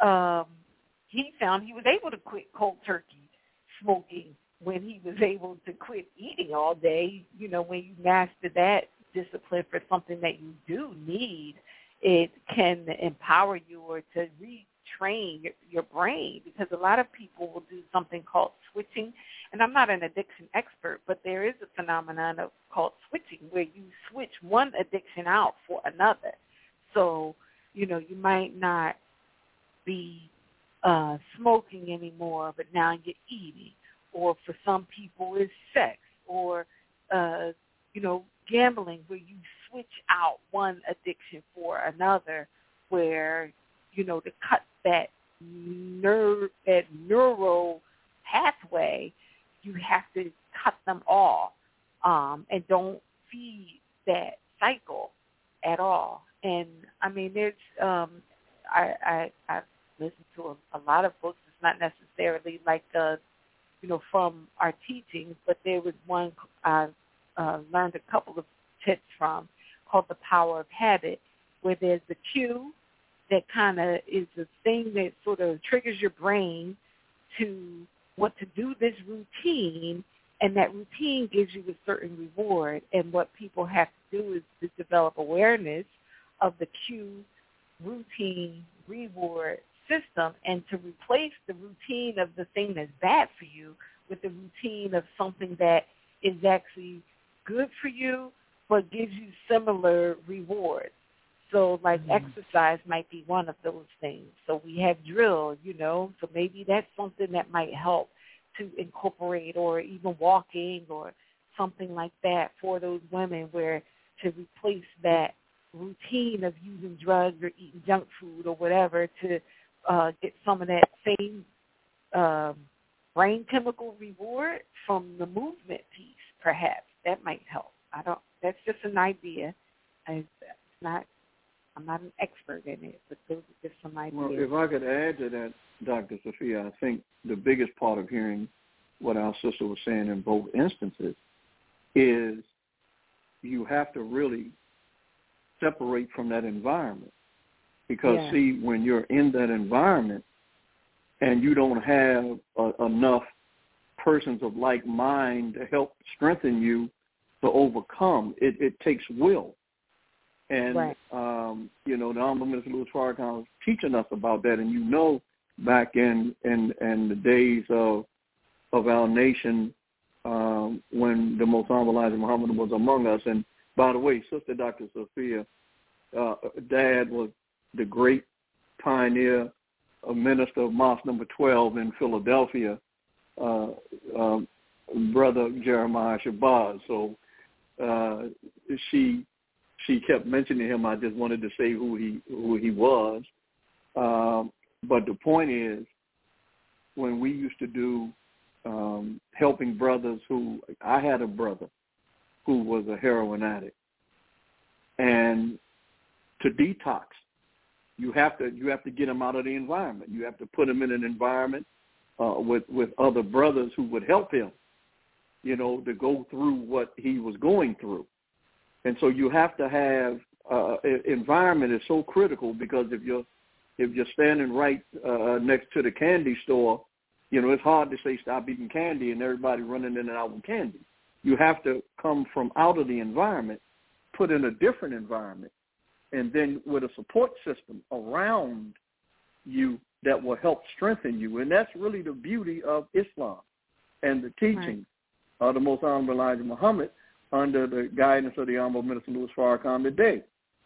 um, he found he was able to quit cold turkey smoking when he was able to quit eating all day. You know, when you master that discipline for something that you do need, it can empower you or to retrain your, your brain because a lot of people will do something called switching. And I'm not an addiction expert, but there is a phenomenon of called switching where you switch one addiction out for another. So, you know, you might not be uh, smoking anymore, but now you're eating. Or for some people, it's sex. Or, uh, you know, gambling, where you switch out one addiction for another, where you know to cut that nerve that neural pathway, you have to cut them off um, and don't feed that cycle at all. And I mean, there's um, I I I listened to a, a lot of books. It's not necessarily like uh, you know from our teachings, but there was one I uh, learned a couple of tips from called The Power of Habit, where there's the cue that kind of is the thing that sort of triggers your brain to what to do this routine and that routine gives you a certain reward and what people have to do is to develop awareness of the cue routine reward system and to replace the routine of the thing that's bad for you with the routine of something that is actually good for you but gives you similar rewards. So like mm-hmm. exercise might be one of those things. So we have drill, you know, so maybe that's something that might help to incorporate or even walking or something like that for those women where to replace that routine of using drugs or eating junk food or whatever to uh, get some of that same um, brain chemical reward from the movement piece, perhaps. That might help. I don't. That's just an idea. I, it's not. I'm not an expert in it, but those are just some ideas. Well, if I could add to that, Dr. Sophia, I think the biggest part of hearing what our sister was saying in both instances is you have to really separate from that environment. Because yeah. see, when you're in that environment and you don't have uh, enough persons of like mind to help strengthen you to overcome. It, it takes will. And, right. um, you know, the Honorable Minister Louis Farrakhan was teaching us about that. And you know, back in, in, in the days of, of our nation, um, when the most honorable Elijah Muhammad was among us. And by the way, Sister Dr. Sophia, uh, Dad was the great pioneer, a minister of Mosque Number 12 in Philadelphia, uh, um, Brother Jeremiah Shabazz. So uh, she she kept mentioning him. I just wanted to say who he who he was. Um, but the point is, when we used to do um, helping brothers who I had a brother who was a heroin addict, and to detox, you have to you have to get him out of the environment. You have to put him in an environment uh, with with other brothers who would help him you know, to go through what he was going through. And so you have to have uh, environment is so critical because if you're if you're standing right uh, next to the candy store, you know it's hard to say stop eating candy and everybody running in and out with candy. You have to come from out of the environment, put in a different environment, and then with a support system around you that will help strengthen you. And that's really the beauty of Islam and the teaching uh, the Most Honorable Elijah Muhammad under the guidance of the Honorable Minister Louis Farrakhan today.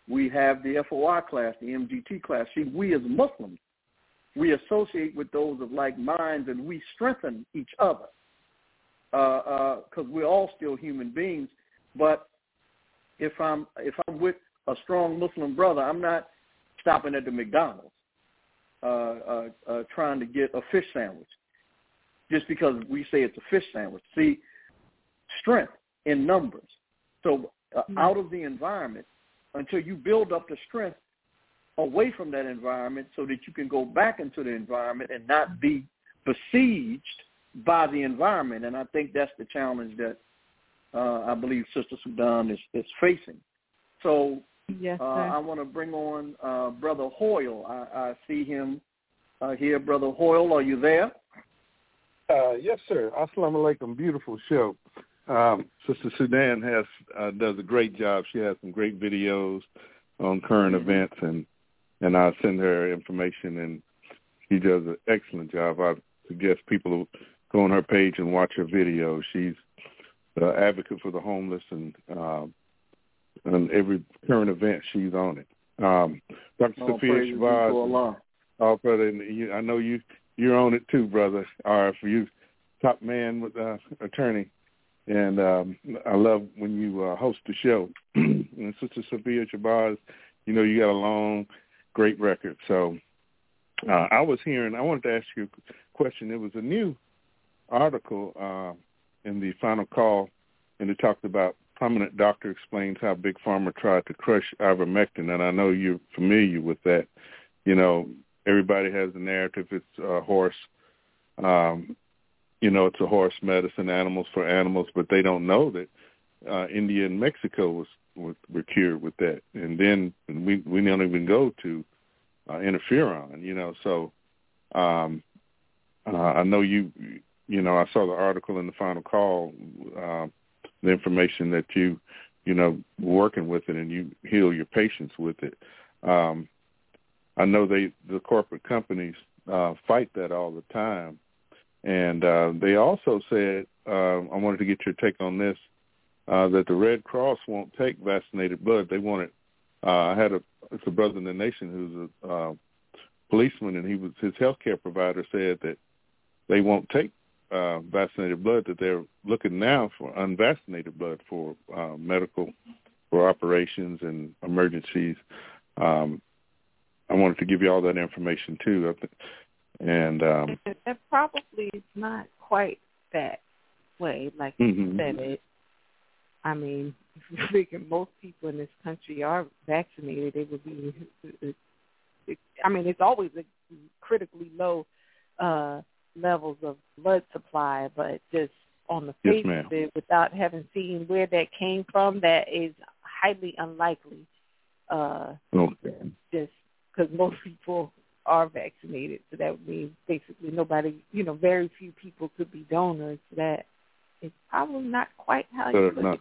We have the FOI class, the MGT class. See, we as Muslims, we associate with those of like minds and we strengthen each other because uh, uh, we're all still human beings. But if I'm if I'm with a strong Muslim brother, I'm not stopping at the McDonald's uh, uh, uh, trying to get a fish sandwich just because we say it's a fish sandwich. See, strength in numbers. So uh, mm-hmm. out of the environment until you build up the strength away from that environment so that you can go back into the environment and not be besieged by the environment. And I think that's the challenge that uh, I believe Sister Sudan is, is facing. So yes, uh, I want to bring on uh, Brother Hoyle. I, I see him uh, here. Brother Hoyle, are you there? Uh, yes, sir. Assalamu alaikum. Beautiful show. Um, Sister Sudan has uh, does a great job. She has some great videos on current events, and and I send her information, and she does an excellent job. I suggest people go on her page and watch her videos. She's an advocate for the homeless, and uh, and every current event she's on it. Um, Dr. All Sophia Shabazz. Oh, brother, and you, I know you you're on it too, brother. All for you, top man with uh, attorney, and um, I love when you uh, host the show. (clears throat) and Sister Sophia Shabazz, you know you got a long, great record. So uh, I was hearing. I wanted to ask you a question. It was a new article uh, in the final call, and it talked about prominent doctor explains how big pharma tried to crush ivermectin, and I know you're familiar with that. You know, everybody has a narrative. It's a horse. Um, you know, it's a horse medicine, animals for animals, but they don't know that uh, India and Mexico was, was were cured with that, and then we we don't even go to uh, interferon. You know, so um, uh, I know you. You know, I saw the article in the final call, uh, the information that you, you know, working with it and you heal your patients with it. Um, I know they the corporate companies uh, fight that all the time, and uh, they also said uh, I wanted to get your take on this uh, that the Red Cross won't take vaccinated blood. They want it. Uh, I had a it's a brother in the nation who's a uh, policeman, and he was his healthcare provider said that they won't take uh, vaccinated blood. That they're looking now for unvaccinated blood for uh, medical for operations and emergencies. Um, I wanted to give you all that information too. And um, that probably is not quite that way, like mm-hmm. you said it. I mean, if you're thinking most people in this country are vaccinated, it would be. It, I mean, it's always a critically low uh levels of blood supply, but just on the face yes, of it, without having seen where that came from, that is highly unlikely. Uh, okay. Just because most people are vaccinated, so that would mean basically nobody, you know, very few people could be donors. So that is probably not quite how so you look not. at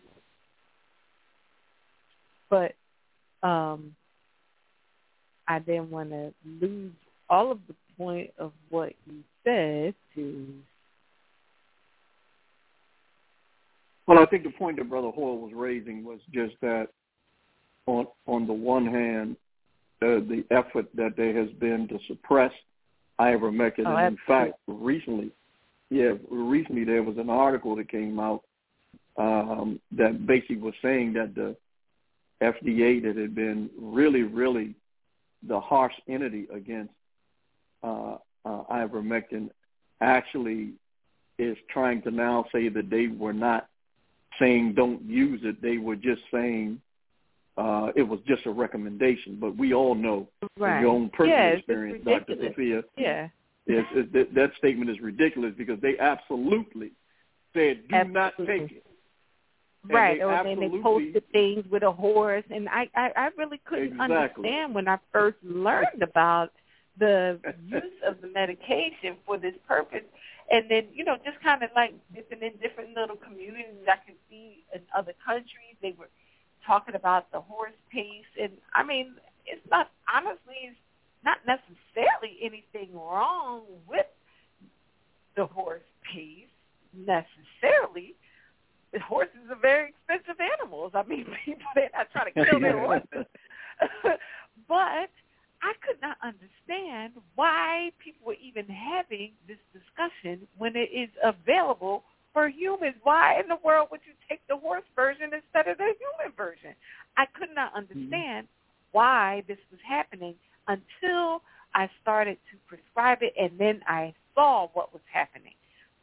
it. But um, I didn't want to lose all of the point of what you said to Well, I think the point that Brother Hoyle was raising was just that on on the one hand, uh, the effort that there has been to suppress ivermectin. Oh, and in fact, recently, yeah, recently there was an article that came out um, that basically was saying that the FDA that had been really, really the harsh entity against uh, uh, ivermectin actually is trying to now say that they were not saying don't use it. They were just saying uh, it was just a recommendation. But we all know right. from your own personal yeah, experience, Dr. Sophia, yeah. is, is that, that statement is ridiculous because they absolutely said do absolutely. not take it. And Right, they or then they posted things with a horse, and I, I, I really couldn't Exactly. understand when I first learned about the (laughs) use of the medication for this purpose. And then, you know, just kind of like dipping in different little communities I could see in other countries, they were talking about the horse pace. And I mean, it's not, honestly, it's not necessarily anything wrong with the horse pace necessarily. The horses are very expensive animals. I mean, (laughs) people, they're not trying to (laughs) kill their horses. (laughs) but I could not understand why people were even having this discussion when it is available for humans. Why in the world would you take the horse version instead of the human version? I could not mm-hmm. understand why this was happening until I started to prescribe it and then I saw what was happening.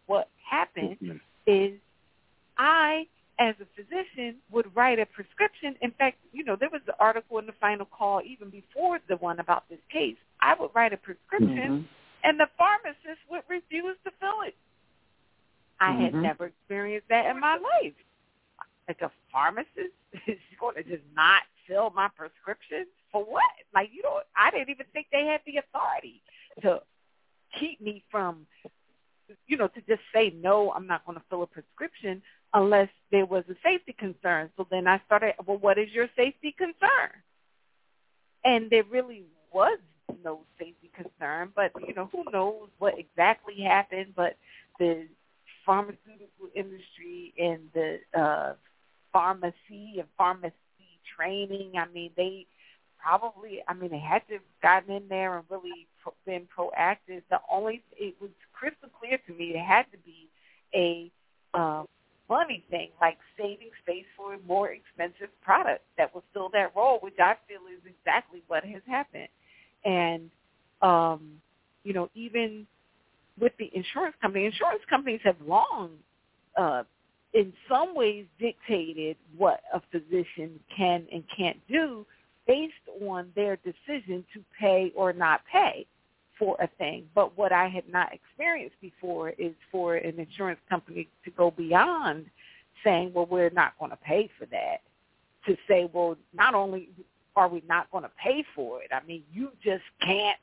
What happened mm-hmm. is I, as a physician, would write a prescription. In fact, you know, there was an article in the final call even before the one about this case. I would write a prescription, mm-hmm. and the pharmacist would refuse to fill it. I had Mhm. never experienced that in my life. Like a pharmacist is going to just not fill my prescription for what? Like you don't. I didn't even think they had the authority to keep me from, you know, to just say no. I'm not going to fill a prescription unless there was a safety concern. So then I started. Well, what is your safety concern? And there really was no safety concern, but you know, who knows what exactly happened? But the pharmaceutical industry and the uh, pharmacy and pharmacy training. I mean, they probably, I mean, they had to have gotten in there and really pro- been proactive. The only, it was crystal clear to me, it had to be a um, money thing, like saving space for a more expensive product that will fill that role, which I feel is exactly what has happened. And, um, you know, even with the insurance company, insurance companies have long, uh, in some ways, dictated what a physician can and can't do based on their decision to pay or not pay for a thing. But what I had not experienced before is for an insurance company to go beyond saying, well, we're not going to pay for that, to say, well, not only are we not going to pay for it, I mean, you just can't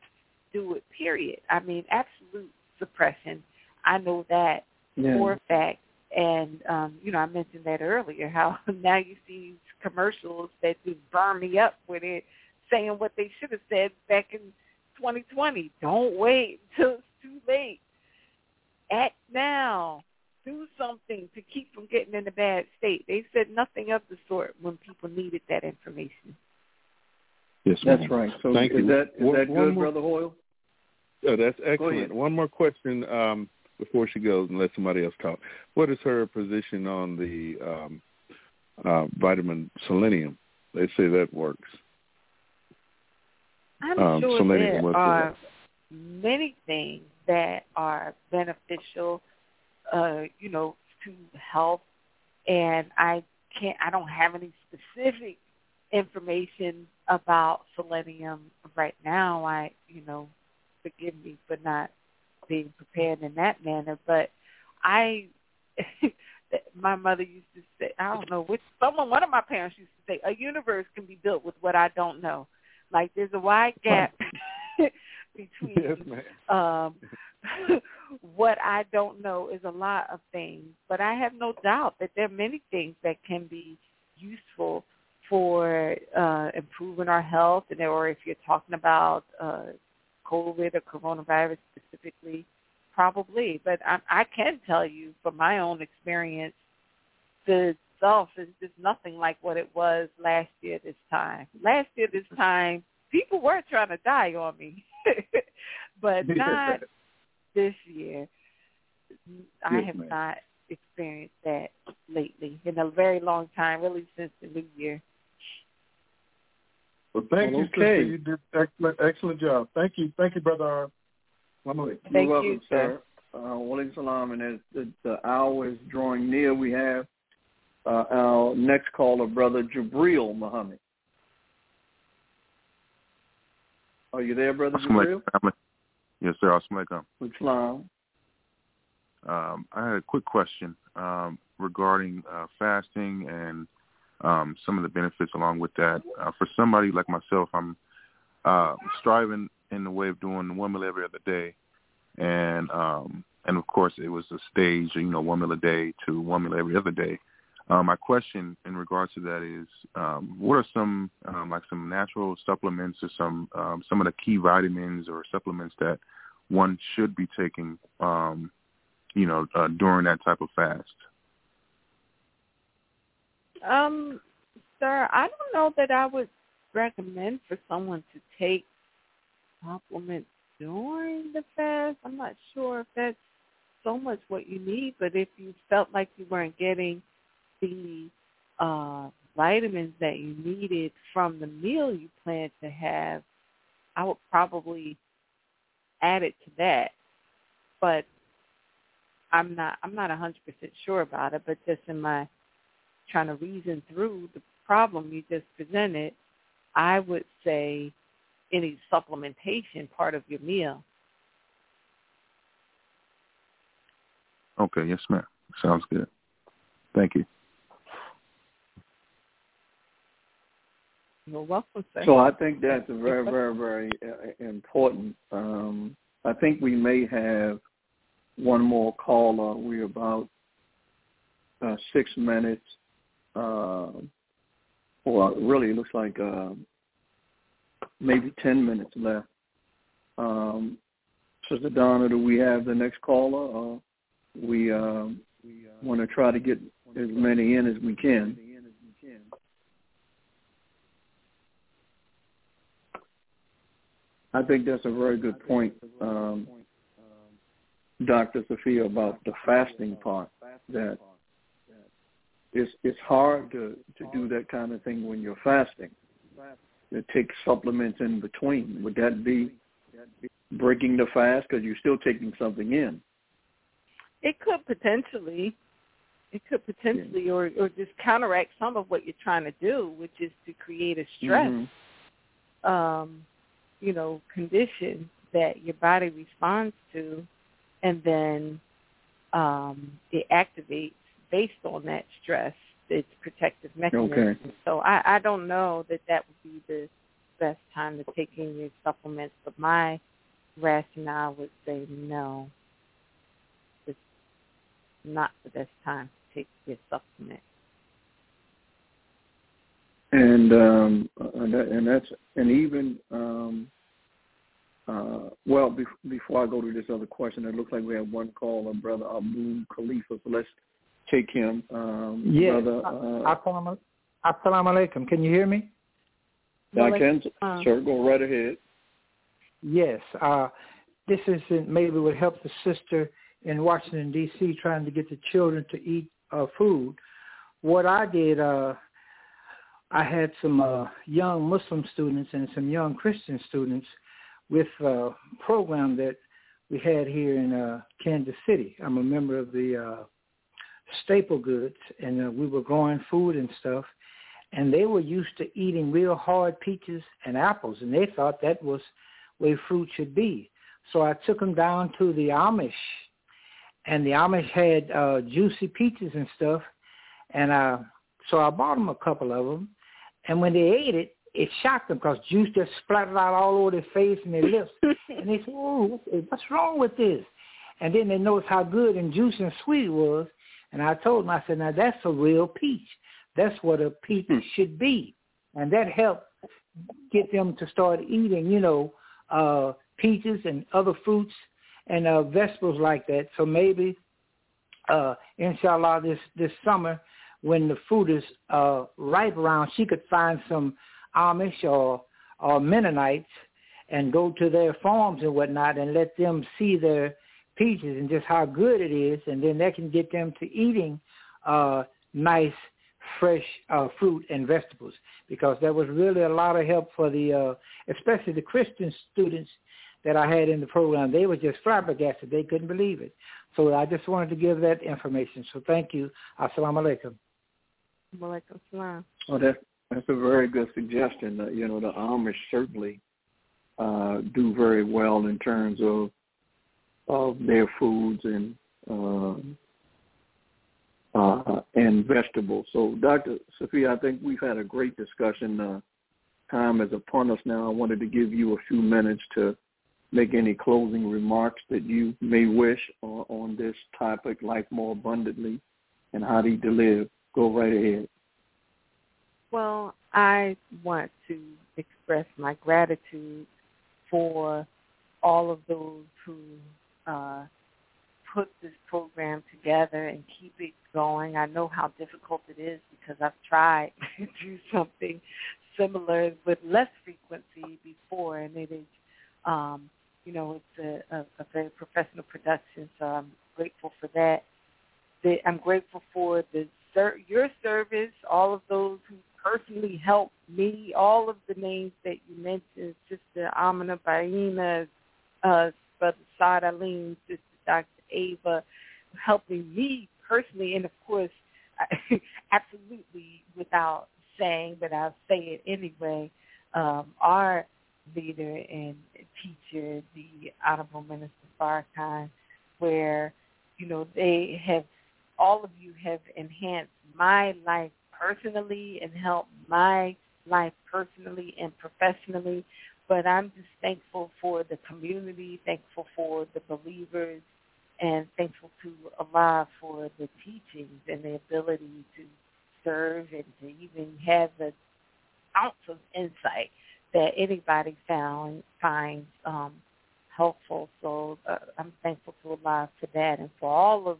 do it, period. I mean, absolute suppression. I know that yeah. for a fact. And, um, you know, I mentioned that earlier, how (laughs) now you see commercials that just burn me up with it, saying what they should have said back in 2020. Don't wait until it's too late. Act now. Do something to keep from getting in a bad state. They said nothing of the sort when people needed that information. Yes, ma'am. that's right. So Thank is you. that is one, that good, more, Brother Hoyle? Yeah, that's excellent. One more question um, before she goes and let somebody else talk. What is her position on the um, uh, vitamin selenium? They say that works. I'm um, sure selenium there are many things that are beneficial, uh, you know, to health, and I can't. I don't have any specific information about selenium right now. I, you know, forgive me for not being prepared in that manner, but I. (laughs) my mother used to say, I don't know which someone one of my parents used to say, a universe can be built with what I don't know. Like there's a wide gap (laughs) between yes, um (laughs) what I don't know is a lot of things, but I have no doubt that there are many things that can be useful for uh, improving our health, and or if you're talking about uh, COVID or coronavirus specifically, probably. But I, I can tell you from my own experience, the self is just nothing like what it was last year this time. Last year this time, people were trying to die on me, (laughs) but not this year. I have ma'am. not experienced that lately in a very long time, really since the new year. Well, thank Well, you, sister. okay. You did excellent, excellent job. Thank you, thank you, brother. Mama. Thank You're welcome, you, sir. sir. Uh, Walaikum salam. And as the, the hour is drawing near, we have uh, our next caller, Brother Jabril Muhammad. Are you there, Brother Jabril? Yes, sir. Assalamualaikum. Islam. Um, I had a quick question um, regarding uh, fasting and um, some of the benefits along with that. Uh, for somebody like myself, I'm uh, striving in the way of doing one meal every other day, and um, and of course it was a stage, you know, one meal a day to one meal every other day. Um, my question in regards to that is, um, what are some um, like some natural supplements or some um, some of the key vitamins or supplements that one should be taking, um, you know, uh, during that type of fast? Um, sir, I don't know that I would recommend for someone to take supplements during the fast. I'm not sure if that's so much what you need, but if you felt like you weren't getting the uh, vitamins that you needed from the meal you planned to have, I would probably add it to that. But I'm not I'm not a hundred percent sure about it, but just in my trying to reason through the problem you just presented, I would say any supplementation part of your meal. Okay, yes, ma'am. Sounds good. Thank you. You're welcome, sir. So I think that's a very, very, very uh, important. Um, I think we may have one more caller. We're about uh, six minutes. Well, really, it looks like uh, maybe ten minutes left. Um, Sister Donna, do we have the next caller? Uh, we um, we uh, want to try to get as many in as we can. I think that's a very good point, um, Dr. Sophia, about the fasting part. That it's it's hard to to do that kind of thing when you're fasting. To take supplements in between. Would that be breaking the fast because you're still taking something in? It could potentially. It could potentially, yeah. or or just counteract some of what you're trying to do, which is to create a stress. Mm-hmm. Um, you know, condition that your body responds to, and then um, it activates based on that stress, its protective mechanism. Okay. So I, I don't know that that would be the best time to take in your supplements, but my rationale would say no. It's not the best time to take your supplement. and um, and, that, and that's and even um, uh, well be, before I go to this other question, it looks like we have one call on Brother Abu Khalifa, so let's take him. Um, yes. Brother, uh, Assalamu alaikum. Can you hear me? I can, uh, sir. Go right ahead. Yes. Uh, this is maybe would help the sister in Washington D.C. trying to get the children to eat uh, food. What I did, uh, I had some uh, young Muslim students and some young Christian students with a program that we had here in uh, Kansas City. I'm a member of the uh, Staple Goods, and uh, we were growing food and stuff. And they were used to eating real hard peaches and apples, and they thought that was way fruit should be. So I took them down to the Amish, and the Amish had uh, juicy peaches and stuff, and uh, so I bought them a couple of them, and when they ate it, it shocked them because juice just splattered out all over their face and their lips. (laughs) and they said, oh, what's wrong with this? And then they noticed how good and juicy and sweet it was. And I told them, I said, now that's a real peach. That's what a peach hmm. should be. And that helped get them to start eating, you know, uh, peaches and other fruits and uh, vegetables like that. So maybe, uh, inshallah, this, this summer when the fruit is uh, ripe around, she could find some Amish or or Mennonites and go to their farms and whatnot and let them see their peaches and just how good it is, and then that can get them to eating uh, nice fresh uh, fruit and vegetables because that was really a lot of help for the, uh, especially the Christian students that I had in the program. They were just flabbergasted. They couldn't believe it. So I just wanted to give that information. So thank you. Assalamu alaikum. Walaikum salam. Oh, that, that's a very good suggestion. Uh, you know, the Amish certainly uh, do very well in terms of of their foods and uh, uh, and vegetables. So, Dr. Sophia, I think we've had a great discussion. Uh, time is upon us now. I wanted to give you a few minutes to make any closing remarks that you may wish on, on this topic, life more abundantly, and how to live. Go right ahead. Well, I want to express my gratitude for all of those who uh, put this program together and keep it going. I know how difficult it is because I've tried (laughs) to do something similar with less frequency before, and it is, um, you know, it's a, a, a very professional production. So I'm grateful for that. I'm grateful for the your service, all of those who personally helped me, all of the names that you mentioned, Sister Amina Baina, uh, Brother Saad Alim, Sister Dr. Ava, helping me personally, and of course, (laughs) absolutely without saying, but I'll say it anyway, um, our leader and teacher, the Honorable Minister Farrakhan, where, you know, they have, all of you have enhanced my life personally and helped my life personally and professionally. But I'm just thankful for the community, thankful for the believers, and thankful to Allah for the teachings and the ability to serve and to even have the ounce of insight that anybody found finds um, helpful. So uh, I'm thankful to Allah for that and for all of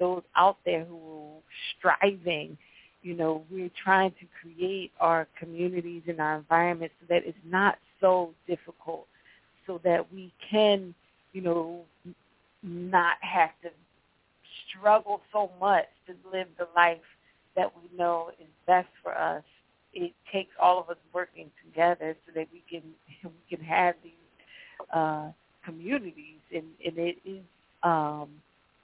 those out there who are striving you know, we're trying to create our communities and our environments so that it's not so difficult so that we can, you know, not have to struggle so much to live the life that we know is best for us. It takes all of us working together so that we can (laughs) we can have these uh, communities, and, and it is um,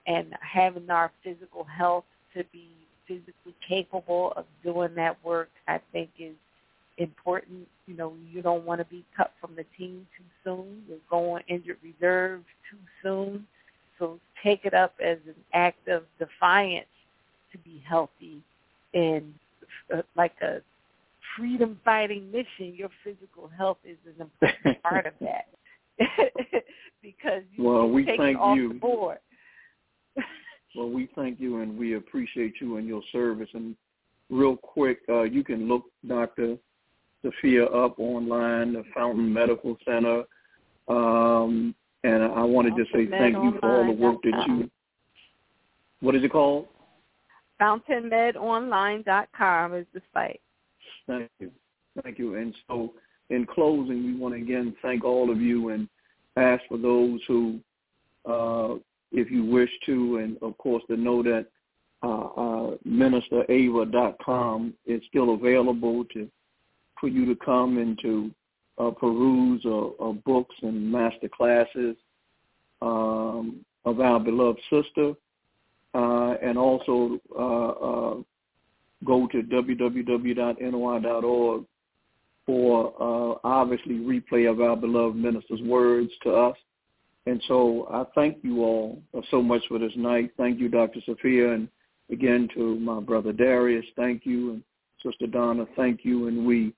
and having our physical health to be physically capable of doing that work, I think is important. You know, you don't want to be cut from the team too soon. You're going injured reserve too soon. So take it up as an act of defiance to be healthy and uh, like a freedom fighting mission. Your physical health is an important (laughs) part of that (laughs) because you well, we take thank it off you. the board. well, we thank you and we appreciate you and your service. And real quick, uh, you can look Dr. Sophia up online, the Fountain Medical Center. Um, and I want to just say thank you for all the work that you. What is it called? FountainMedOnline.com is the site. Thank you, thank you. And so, in closing, we want to again thank all of you and ask for those who, uh, if you wish to, and of course to know that uh, uh, ministerava.com is still available to for you to come and to uh, peruse uh, uh, books and master classes um, of our beloved sister, uh, and also uh, uh, go to www.noi.org for uh, obviously replay of our beloved minister's words to us. And so I thank you all so much for this night. Thank you, Dr. Sophia, and again to my brother Darius. Thank you, and Sister Donna. Thank you, and we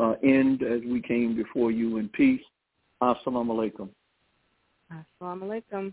uh, end as we came before you in peace. Assalamu alaikum. Assalamu alaikum.